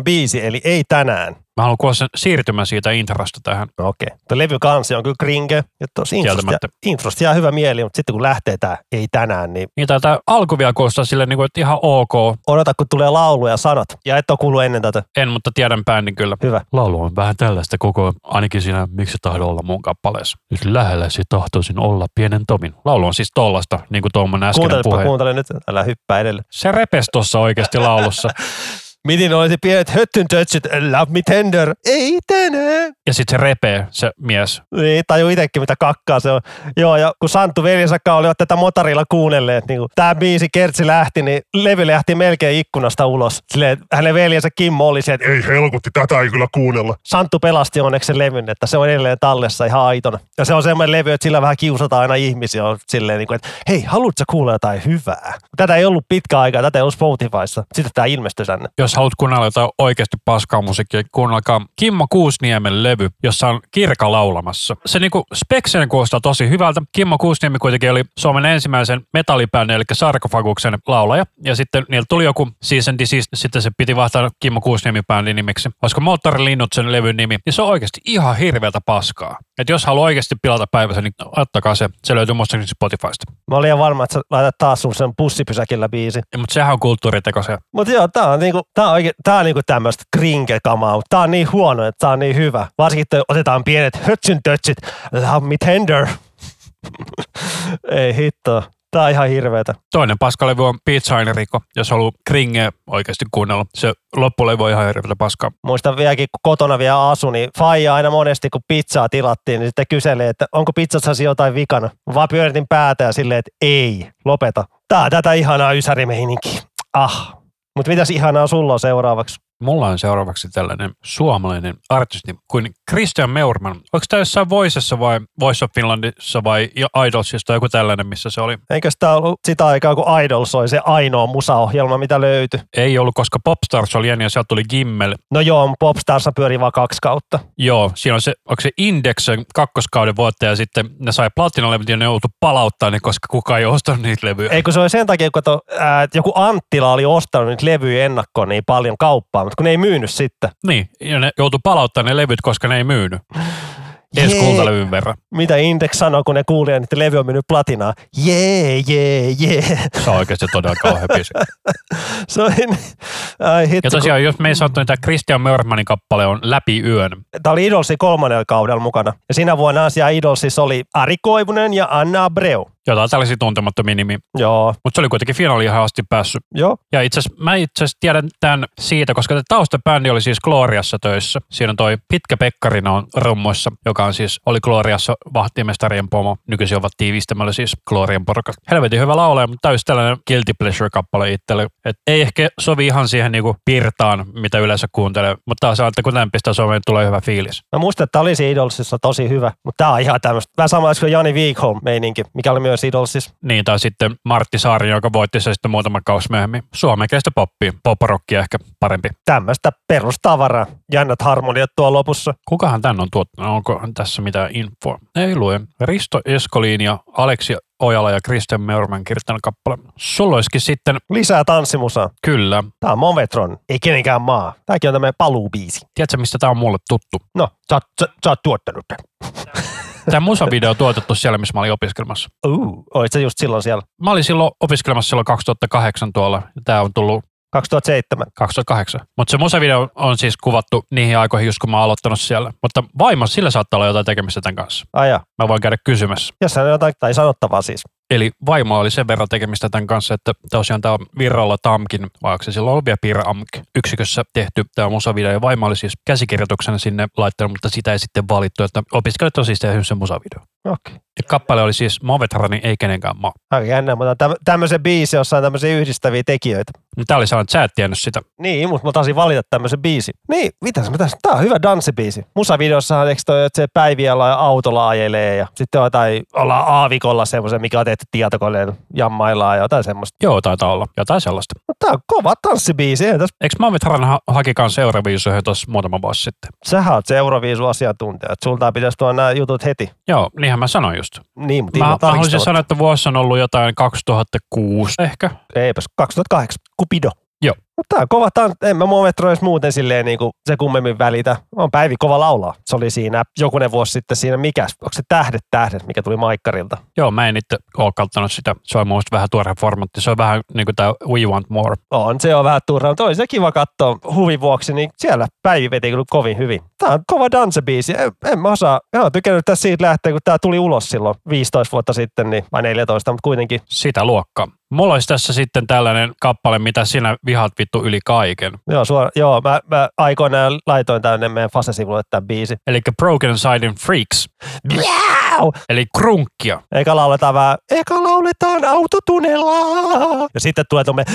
biisi, eli Ei tänään. Mä haluan kuulla sen siirtymän siitä introsta tähän. No okei. Okay. Tuo levy kansi on kyllä kringe. Ja tuossa introsta, jää hyvä mieli, mutta sitten kun lähtee tämä Ei tänään, niin Niin tätä alku vielä kuulostaa silleen, niin kuin, että ihan ok. odota kun tulee laulu ja sanat. Ja et ole kuullut ennen tätä. En, mutta tiedän bändin kyllä. Hyvä. Laulu on vähän tällaista koko, ainakin siinä Miksi tahdo olla mun kappaleessa. Nyt lähelläsi tahtoisin olla pienen Tomin. Laulu on siis tollasta, niin kuin tuommoinen Kuuntelepa, puhe. kuuntele nyt. Älä hyppää edelle. Se repesi tuossa oikeasti laulussa. *laughs* Miten olisi pienet höttyn tötsit, love me tender. Ei tänään. Ja sitten se repee, se mies. Niin, taju itsekin mitä kakkaa se on. Joo, ja kun Santtu veljensä olivat tätä motorilla kuunnelleet, niin kun tämä biisi Kertsi lähti, niin levy lähti melkein ikkunasta ulos. Silleen, hänen veljensä Kimmo oli se, että Ei helkutti, tätä ei kyllä kuunnella. Santtu pelasti onneksi sen levyn, että se on edelleen tallessa ihan aitona. Ja se on semmoinen levy, että sillä vähän kiusataan aina ihmisiä. On silleen, niin kuin, että hei, haluatko kuulla jotain hyvää? Tätä ei ollut pitkä aikaa, tätä ei ollut Spotifyssa. Sitten tämä ilmestyi tänne. Jos haluat kuunnella jotain oikeasti paskaa musiikkia, kuunnelkaa Kimmo Kuusniemen levy, jossa on Kirka laulamassa. Se niinku speksen kuulostaa tosi hyvältä. Kimmo Kuusniemi kuitenkin oli Suomen ensimmäisen metallibändin, eli Sarkofaguksen laulaja. Ja sitten niillä tuli joku Season Disease, sitten se piti vaihtaa Kimmo Kuusniemi bändin nimiksi. Olisiko Moottorilinnut sen levyn nimi? Ja se on oikeasti ihan hirveätä paskaa. Et jos haluaa oikeasti pilata päivässä, niin ottakaa se. Se löytyy muistaakseni Spotifysta. Mä olin ihan varma, että sä laitat taas sun sen pussipysäkillä biisi. Mutta sehän on kulttuuriteko se. Mutta joo, tää on, niinku, tää on, oike, tää on niinku tämmöistä krinke-kamaa, mutta tää on niin huono, että tää on niin hyvä. Varsinkin, että otetaan pienet hötsyn tötsit, love me tender. *laughs* Ei hitto. Tää on ihan hirveetä. Toinen paskalevy on Beat Signerikko, jos haluaa kringeä oikeasti kuunnella. Se loppulevy on ihan hirveätä paskaa. Muistan vieläkin, kun kotona vielä asu, niin faija aina monesti, kun pizzaa tilattiin, niin sitten kyselee, että onko pizzassa jotain vikana. Vaan pyöritin päätä ja silleen, että ei, lopeta. Tää on tätä ihanaa ysärimeininkiä. Ah. Mutta mitäs ihanaa sulla on seuraavaksi? Mulla on seuraavaksi tällainen suomalainen artisti kuin Christian Meurman. Onko tämä jossain Voicessa vai Voice of Finlandissa vai Idolsista joku tällainen, missä se oli? Eikös tää ollut sitä aikaa, kun Idols oli se ainoa musaohjelma, mitä löytyi? Ei ollut, koska Popstars oli ennen ja sieltä tuli Gimmel. No joo, Popstarsa pyöri vaan kaksi kautta. Joo, siinä on se, onko se Indexen kakkoskauden voittaja ja sitten ne sai platinalevyt ja ne joutui palauttaa ne, koska kukaan ei ostanut niitä levyjä. Eikö se oli sen takia, kun to, ää, joku Anttila oli ostanut niitä levyjä ennakkoon niin paljon kauppaa, mutta kun ne ei myynyt sitten. Niin, ja ne joutui palauttaa ne levyt, koska ne ei myynyt. Jee. kultalevyn verran. Mitä Index sanoo, kun ne kuuli, että niiden levy on mennyt platinaa? Jee, jee, jee. Se on oikeasti todella kauhea biisi. *laughs* Se oli, niin- ai hitto. Ja tosiaan, jos me ei sanottu, tämä Christian Mörmanin kappale on Läpi yön. Tämä oli Idolsin kolmannella kaudella mukana. Ja siinä vuonna siellä Idolsissa oli Ari Koivunen ja Anna Abreu. Jotain tällaisia tuntemattomia nimiä. Joo, Mutta se oli kuitenkin finaaliin ihan asti päässyt. joo. Ja itse asiassa, mä itse asiassa tiedän tämän siitä, koska tämä taustabändi oli siis Gloriassa töissä. Siinä on toi Pitkä Pekkarina on rummoissa, joka on siis, oli Gloriassa vahtimestarien pomo. Nykyisin ovat tiivistämällä siis Glorian porukat. Helvetin hyvä laulaja, mutta täysin tällainen guilty pleasure-kappale itselle. Et ei ehkä sovi ihan siihen niinku pirtaan, mitä yleensä kuuntelee, mutta taas on, että kun tämän pistää Suomeen, tulee hyvä fiilis. Mä muistan, että tämä olisi Idolsissa tosi hyvä, mutta tämä on ihan tämmöistä. Vähän samanlaista kuin Jani Wikholm meininki, mikä oli myös Idolsissa. Niin, tai sitten Martti Saari, joka voitti se sitten muutama kausi myöhemmin. Suomenkielistä poppia, poprockia ehkä parempi. Tämmöistä perustavaraa. Jännät harmoniat tuo lopussa. Kukahan tän on tuottanut? Onko tässä mitään infoa? Ei lue. Risto Eskolin ja Aleksi Ojala ja Kristen Meurman kirjoittanut kappale. Sulla olisikin sitten, Lisää tanssimusaa. kyllä. Tää on Movetron, ei kenenkään maa. Tääkin on tämmöinen paluubiisi. Tiedätkö, mistä tämä on mulle tuttu? No, sä, oot- sä, sä oot tuottanut tän. *laughs* Tämä musavideo on tuotettu siellä, missä mä olin opiskelemassa. Uh, olit sä just silloin siellä? Mä olin silloin opiskelemassa silloin 2008 tuolla. ja Tämä on tullut 2007. 2008. Mutta se musavideo on siis kuvattu niihin aikoihin, just kun mä oon aloittanut siellä. Mutta vaimo, sillä saattaa olla jotain tekemistä tämän kanssa. Aja. Mä voin käydä kysymässä. Jos on jotain tai sanottavaa siis. Eli vaimo oli sen verran tekemistä tämän kanssa, että tosiaan tämä on Virralla Tamkin, vai se silloin ollut vielä Piirre Amk yksikössä tehty tämä musavideo. Ja vaimo oli siis käsikirjoituksena sinne laittanut, mutta sitä ei sitten valittu, että opiskelijat on siis tehnyt sen musavideo. Okei. Ja kappale oli siis Movetrani ei kenenkään maa. Aika jännä, mutta täm- tämmöisen biisi, jossa on tämmöisiä yhdistäviä tekijöitä. Tämä oli sellainen, että sä et tiennyt sitä. Niin, mutta mä taisin valita tämmöisen biisin. Niin, mitäs mä tässä? Tää on hyvä danssibiisi. Musavideossahan eikö toi, että se päiviä autolla ajelee ja sitten on jotain, ollaan aavikolla semmoisen, mikä on että tietokoneella jammaillaan ja jotain semmoista. Joo, taitaa olla. Jotain sellaista. Mutta tää on kova tanssibiisi. Ei tässä, Eikö Maavitran ha- hakikaan Euroviisuihin tuossa muutama vuosi sitten? sähän oot se Euroviisu-asiantuntija. että Sulta pitäisi tuoda nämä jutut heti. Joo, niinhän mä sanoin just. Niin, mutta Mä, mä haluaisin sanoa, että vuosi on ollut jotain 2006 ehkä. Eipäs, 2008. Kupido. Joo. Mutta tää on kova tan- en mä Movetro edes muuten silleen niin kuin se kummemmin välitä. On Päivi kova laulaa. Se oli siinä jokunen vuosi sitten siinä mikäs, onko se Tähdet tähdet, mikä tuli Maikkarilta. Joo, mä en itse ole kattonut sitä. Se on muista vähän tuore formaatti. Se on vähän niin kuin tämä We Want More. On, se on vähän turha, mutta se kiva katsoa huvin vuoksi, niin siellä Päivi veti kyllä kovin hyvin. Tää on kova dansebiisi. En, en mä osaa. Mä oon tykännyt tässä siitä lähtien, kun tää tuli ulos silloin 15 vuotta sitten, niin, vai 14, mutta kuitenkin. Sitä luokkaa. Mulla olisi tässä sitten tällainen kappale, mitä sinä vihat vittu yli kaiken. Joo, suora, joo mä, mä aikoinaan laitoin tänne meidän Fase-sivulle tämän biisi. Eli Broken Sided Freaks. Miau! Eli krunkkia. Eka lauletaan vähän, eka lauletaan autotunella. Ja sitten tulee tuommoinen,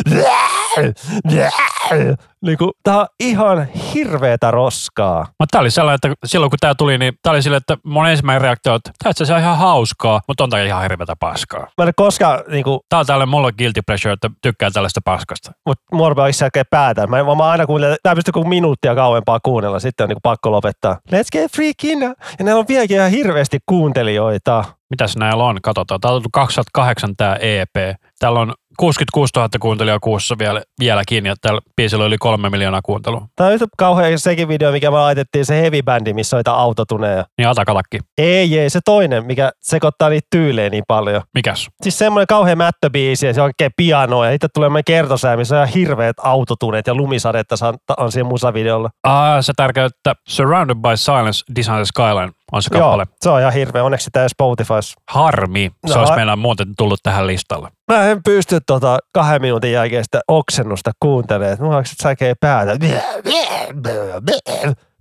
niin kuin, tää on ihan hirveetä roskaa. Mutta tää oli sellainen, että silloin kun tää tuli, niin tää oli silleen, että mun ensimmäinen reaktio, että tää itse asiassa ihan hauskaa, mutta on tää ihan hirveätä paskaa. Mä en koskaan, niin kuin, Tää on tällainen mulle guilty pleasure, että tykkää tällaista paskasta. mutta mua itse oikein päätä. Mä, en- mä aina kuuntelen, tää pystyy kuin minuuttia kauempaa kuunnella, sitten on niin kuin pakko lopettaa. Let's get freaking! Ja näillä on vieläkin ihan hirveästi kuuntelijoita. Mitäs näillä on? Katsotaan. Tää on tullut 2008 tää EP. Täällä on 66 000 kuuntelijaa kuussa vielä, vieläkin ja tällä biisillä oli kolme miljoonaa kuuntelua. Tää on yhtä kauhean sekin video, mikä me laitettiin, se heavy bändi, missä niitä autotuneja. Niin Atakatakki. Ei, ei, se toinen, mikä sekoittaa niitä tyylejä niin paljon. Mikäs? Siis semmoinen kauhean mättöbiisi ja se on oikein piano ja sitten tulee meidän kertosää, missä on ihan hirveät autotuneet ja lumisadetta on, on siinä musavideolla. Ah, se että Surrounded by Silence, Design Skyline on se kappale. Joo, se on ihan hirveä. Onneksi sitä ei Spotifys. Harmi. Se No, olisi meillä muuten tullut tähän listalle. Mä en pysty tota kahden minuutin jälkeen sitä oksennusta kuuntelemaan. Mulla onko säkee päätä.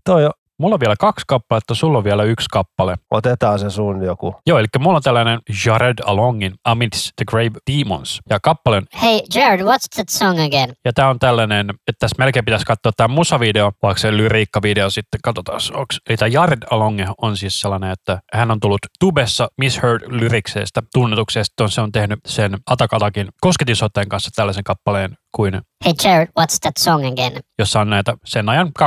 Toi on, Mulla on vielä kaksi kappaletta, sulla on vielä yksi kappale. otetaan se sun joku. Joo, eli mulla on tällainen Jared Alongin Amidst the Grave Demons. Ja kappale on Hey, Jared, what's that song again? Ja tämä on tällainen, että tässä melkein pitäisi katsoa tämä musavideo, vaikka se lyriikkavideo sitten, katsotaan. Onks, eli tämä Jared Alonge on siis sellainen, että hän on tullut tubessa Misheard lyrikseistä tunnetuksi, ja sitten on, se on tehnyt sen Atakatakin kosketisotteen kanssa tällaisen kappaleen kuin Hey, Jared, what's that song again? jossa on näitä sen ajan 2005-2010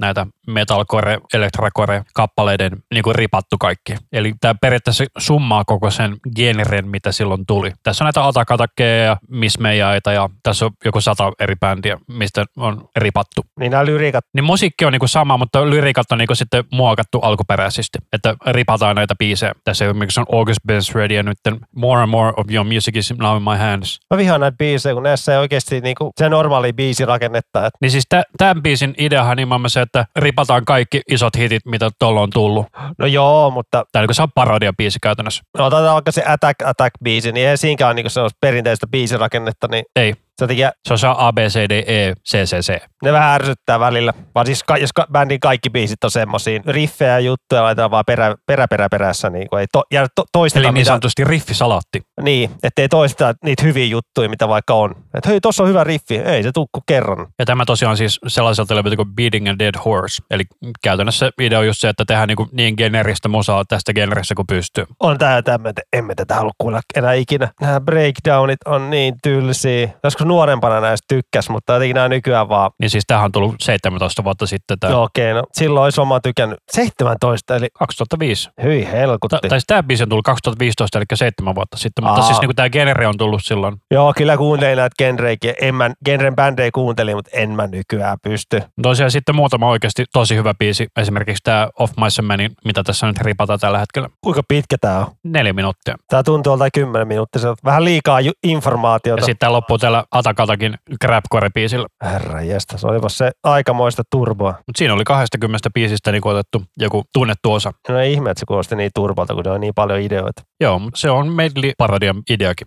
näitä metalcore, elektracore kappaleiden niin kuin ripattu kaikki. Eli tämä periaatteessa summaa koko sen genren, mitä silloin tuli. Tässä on näitä Atakatakkeja ja Miss Meijaita ja tässä on joku sata eri bändiä, mistä on ripattu. Niin nämä lyriikat, Niin musiikki on niinku sama, mutta lyriikat on niinku sitten muokattu alkuperäisesti, että ripataan näitä biisejä. Tässä esimerkiksi on August Ben's Ready ja nyt More and More of Your Music is Now in My Hands. Mä vihaan näitä biisejä, kun näissä ei oikeasti niinku se normaali biisi rakennetta. Et, Niin siis tä- tämän biisin ideahan nimenomaan se, että ripataan kaikki isot hitit, mitä tuolla on tullut. no joo, mutta Tämä on niin se on parodia-biisi käytännössä. no, otetaan vaikka se Attack Attack biisi, niin ei siinäkään ole niinku sellaista perinteistä biisirakennetta, niin Ei, se jotenkin se on se A, B, C, D, E, C, C, C. ne vähän ärsyttää välillä. Vaan siis ka- jos ka- bändin kaikki biisit on semmosia riffejä ja juttuja laitetaan vaan perä, perä, perä perässä, niin kuin ei to, jäädä to, toisteta Eli niin mitä, sanotusti riffisalaatti. niin, ettei toisteta niitä hyviä juttuja, mitä vaikka on. Että hei, tossa on hyvä riffi, ei se tukku kerran. Ja tämä tosiaan siis sellaiselta levyltä kuin Beating a Dead Horse. Eli käytännössä idea on just se, että tehdään niin, niin generistä musaa tästä generistä kuin pystyy. On tää tämmöinen, emme tätä halua kuulla enää ikinä. Nämä breakdownit on niin tylsiä. Joskus nuorempana näistä tykkäs, mutta jotenkin nämä nykyään vaan, Niin siis tämähän on tullut 17 vuotta sitten, tämä no okei, no silloin olisi oma tykännyt. 17, eli 2005. hyi Ta- helkutti. tai siis tämä biisi on tullut 2015, eli seitsemän vuotta sitten, mutta Aa. siis niin tämä genre on tullut silloin. Joo, kyllä kuuntelin näitä genreikin. En mä, genren bändejä kuuntelin, mutta en mä nykyään pysty. Tosiaan sitten muutama oikeasti tosi hyvä biisi, esimerkiksi tämä Off My Manin, mitä tässä nyt ripataan tällä hetkellä. Kuinka pitkä tää on? Neljä minuuttia. Tää tuntuu olta 10 minuuttia. Se on vähän liikaa ju- Ja informaatiota. sitten tämä loppuu tällä Atakatakin Grabcore-biisillä. Herra jästä, se olipa se aikamoista turboa. Mutta siinä oli 20 biisistä niin otettu joku tunnettu osa. No ei ihme, että se kuulosti niin turbolta, kun ne on niin paljon ideoita. Joo, mutta se on medley parodian ideakin.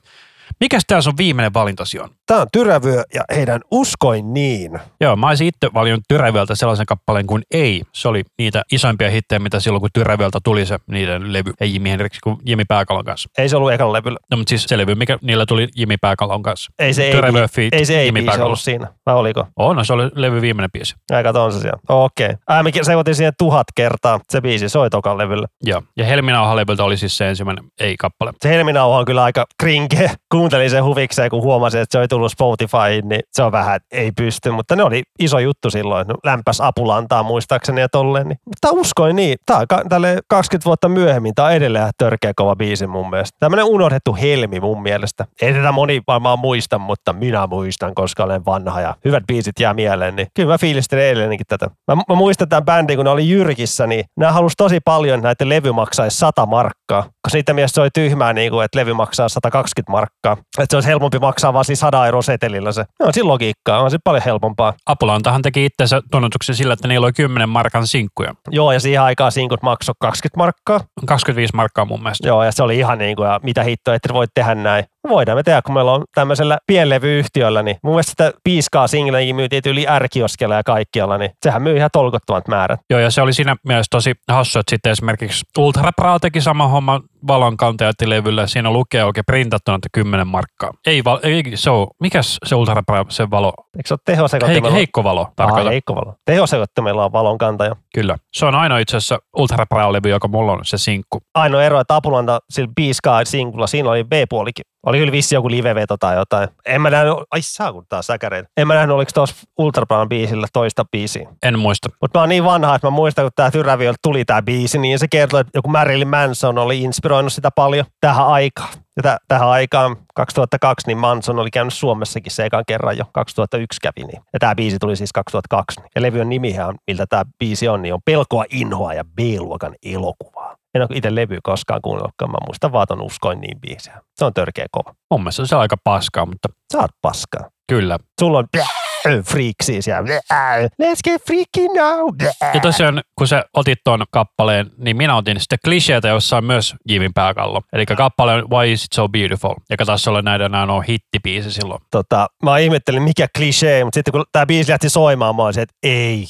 Mikäs tää sun viimeinen valintasi on? Tämä on Tyrävyö ja heidän Uskoin niin. Joo, mä olisin itse valinnut Tyrävyöltä sellaisen kappaleen kuin Ei. Se oli niitä isoimpia hittejä, mitä silloin kun Tyrävyöltä tuli se niiden levy. Ei Jimi Hendrix, kuin Jimi Pääkalon kanssa. Ei se ollut ekalla levyllä. No mutta siis se levy, mikä niillä tuli Jimi Pääkalon kanssa. Ei se ei, Tyrävyö feat. ei, se ei Jimi biisi ollut siinä. Vai oliko? On, no, se oli levy viimeinen biisi. Ai kato, on se siellä. Okei. Okay. Ai, me sekoitin siihen tuhat kertaa. Se biisi soi tokan levyllä. Joo. Ja Helminauhan levyltä oli siis se ensimmäinen Ei-kappale. Se helminauha on kyllä aika krinke. Kuuntelin sen huvikseen, kun huomasin, että se oli tullut Spotifyin, niin se on vähän, ei pysty. Mutta ne oli iso juttu silloin. No, lämpäs apulantaa muistaakseni ja tolleen. Niin. Mutta uskoin niin. Tämä on tälle 20 vuotta myöhemmin. Tämä on edelleen törkeä kova biisi mun mielestä. Tämmöinen unohdettu helmi mun mielestä. Ei tätä moni varmaan muista, mutta minä muistan, koska olen vanha ja hyvät biisit jää mieleen. Niin kyllä mä fiilistelin eilenkin tätä. Mä, mä muistan tämän bändin, kun ne oli Jyrkissä, niin nämä halusi tosi paljon, että näiden levy maksaisi 100 markkaa. Koska siitä mielestä se oli tyhmää, niin kuin, että levy maksaa 120 markkaa. Että se olisi helpompi maksaa vaan siis 100 euroa setelillä se. No, on siinä logiikkaa, on se paljon helpompaa. Apulantahan teki itsensä tunnetuksen sillä, että niillä oli 10 markan sinkkuja. Joo, ja siihen aikaan sinkut maksoi 20 markkaa. 25 markkaa mun mielestä. Joo, ja se oli ihan niin kuin, ja mitä hittoa, että voit tehdä näin. Voidaan me tehdä, kun meillä on tämmöisellä pienlevyyhtiöllä, niin mun mielestä sitä piiskaa singlekin myytiin yli ärkioskella ja kaikkialla, niin sehän myy ihan tolkottomat määrät. Joo, ja se oli siinä mielessä tosi hassu, että sitten esimerkiksi Ultra Pro teki sama homma valonkantajat-levyllä. Siinä lukee oikein printattuna, että 10 markkaa. Ei, val, ei se on, mikäs se Ultra Pro, se valo? Eikö se ole tehosekoittimella? Heik, heikko valo, tarkoitan. heikko valo. Tehosekoittimella on valonkantaja. Kyllä. Se on ainoa itse asiassa Ultra Pro-levy, joka mulla on se sinkku. Ainoa ero, että Apulanta sillä Beaskaa singulla, siinä oli B-puolikin. Oli kyllä vissi joku liveveto tai jotain. En mä nähnyt, ai saa kun taas säkäreitä. En mä nähnyt, oliko tuossa Ultra Brown biisillä toista biisiä. En muista. Mutta mä oon niin vanha, että mä muistan, kun tää Tyräviöltä tuli tää biisi, niin se kertoi, että joku Marilyn Manson oli inspiroinut sitä paljon tähän aikaan. Ja täh- tähän aikaan 2002, niin Manson oli käynyt Suomessakin se ekan kerran jo. 2001 kävi niin. Ja tämä biisi tuli siis 2002. Ja levyön nimihän, miltä tämä biisi on, niin on Pelkoa, inhoa ja B-luokan elokuvaa. En ole itse levy koskaan kuunnellutkaan. Mä muistan vaan ton Uskoin niin biisiä. Se on törkeä kova. Mun mielestä se on aika paskaa, mutta Sä oot paskaa. kyllä. Sulla on *sniffs* freaksiä siellä. *sniffs* Let's get freaky now. *sniffs* Ja tosiaan, kun sä otit tuon kappaleen, niin minä otin sitten kliseitä, jossa on myös Jimin pääkallo. Eli kappale on Why is it so beautiful, joka taas oli näiden nämä on hittibiisi silloin. tota, mä ihmettelin mikä klisee, mutta sitten kun tämä biisi lähti soimaan, mä olin se, että ei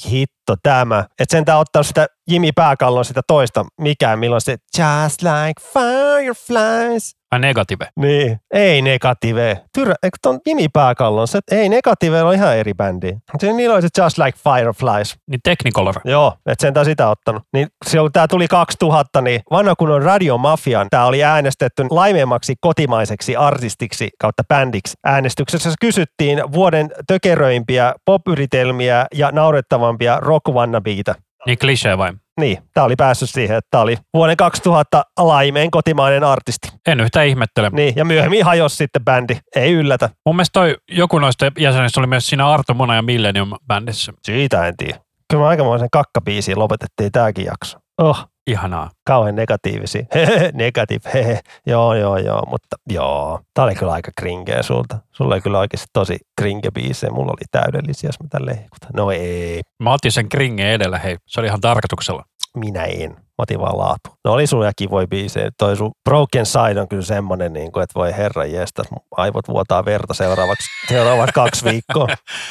hitto tämä. Että sen tää ottanut sitä Jimi Pääkallon sitä toista, mikään, milloin se just like fireflies. Ai negative. Niin, ei negative. Tyrä, eikö ton Jimi Pääkallon, se, ei negative on ihan eri bändi. Se, niillä oli se Just Like Fireflies. Niin Technicolor. Joo, että sen sitä ottanut. Niin silloin tämä tuli 2000, niin vanha kun on Radio Mafian, tämä oli äänestetty laimeimmaksi kotimaiseksi artistiksi kautta bändiksi. Äänestyksessä kysyttiin vuoden tökeröimpiä popyritelmiä ja naurettavampia rock wannabeita. Niin klisee vai? Niin, tämä oli päässyt siihen, että tämä oli vuoden 2000 laimeen kotimainen artisti. En yhtään ihmettele. Niin, ja myöhemmin hajosi sitten bändi. Ei yllätä. Mun mielestä toi, joku noista jäsenistä oli myös siinä Arto Muna ja Millennium-bändissä. Siitä en tiedä. Kyllä me aikamoisen kakkabiisiin lopetettiin tämäkin jakso. Oh, Ihanaa. kauhean negatiivisia. *laughs* Negative, hehe. Joo, joo, joo, mutta joo. Tää oli kyllä aika krinkeä sulta. Sulla oli kyllä oikeasti tosi krinke biisejä. Mulla oli täydellisiä, jos mä tälleen hehkutan. No ei, Mä otin sen kringe edellä, hei. Se oli ihan tarkoituksella. minä en. Mä otin vaan laatu. No oli sulla kivoja biisejä. Toi sun Broken Side on kyllä semmonen, niin kuin, että voi herra jestas, mun aivot vuotaa verta seuraavaksi, seuraavat kaksi viikkoa.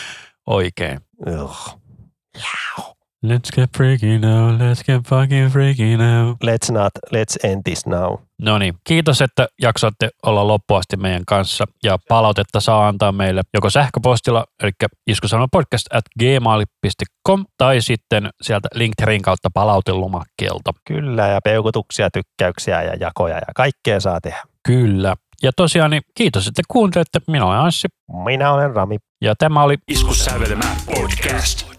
*laughs* Oikein. Ugh. Let's get freaky now, let's get fucking freaky now. Let's not, let's end this now. No niin, kiitos, että jaksoitte olla loppuasti meidän kanssa ja palautetta saa antaa meille joko sähköpostilla, eli iskusanopodcast at gmail.com tai sitten sieltä Linkterin kautta palautelomakkeelta. Kyllä, ja peukutuksia, tykkäyksiä ja jakoja ja kaikkea saa tehdä. Kyllä. Ja tosiaan niin kiitos, että kuuntelette. Minä olen Anssi Minä olen Rami. ja tämä oli Iskussävelmä podcast.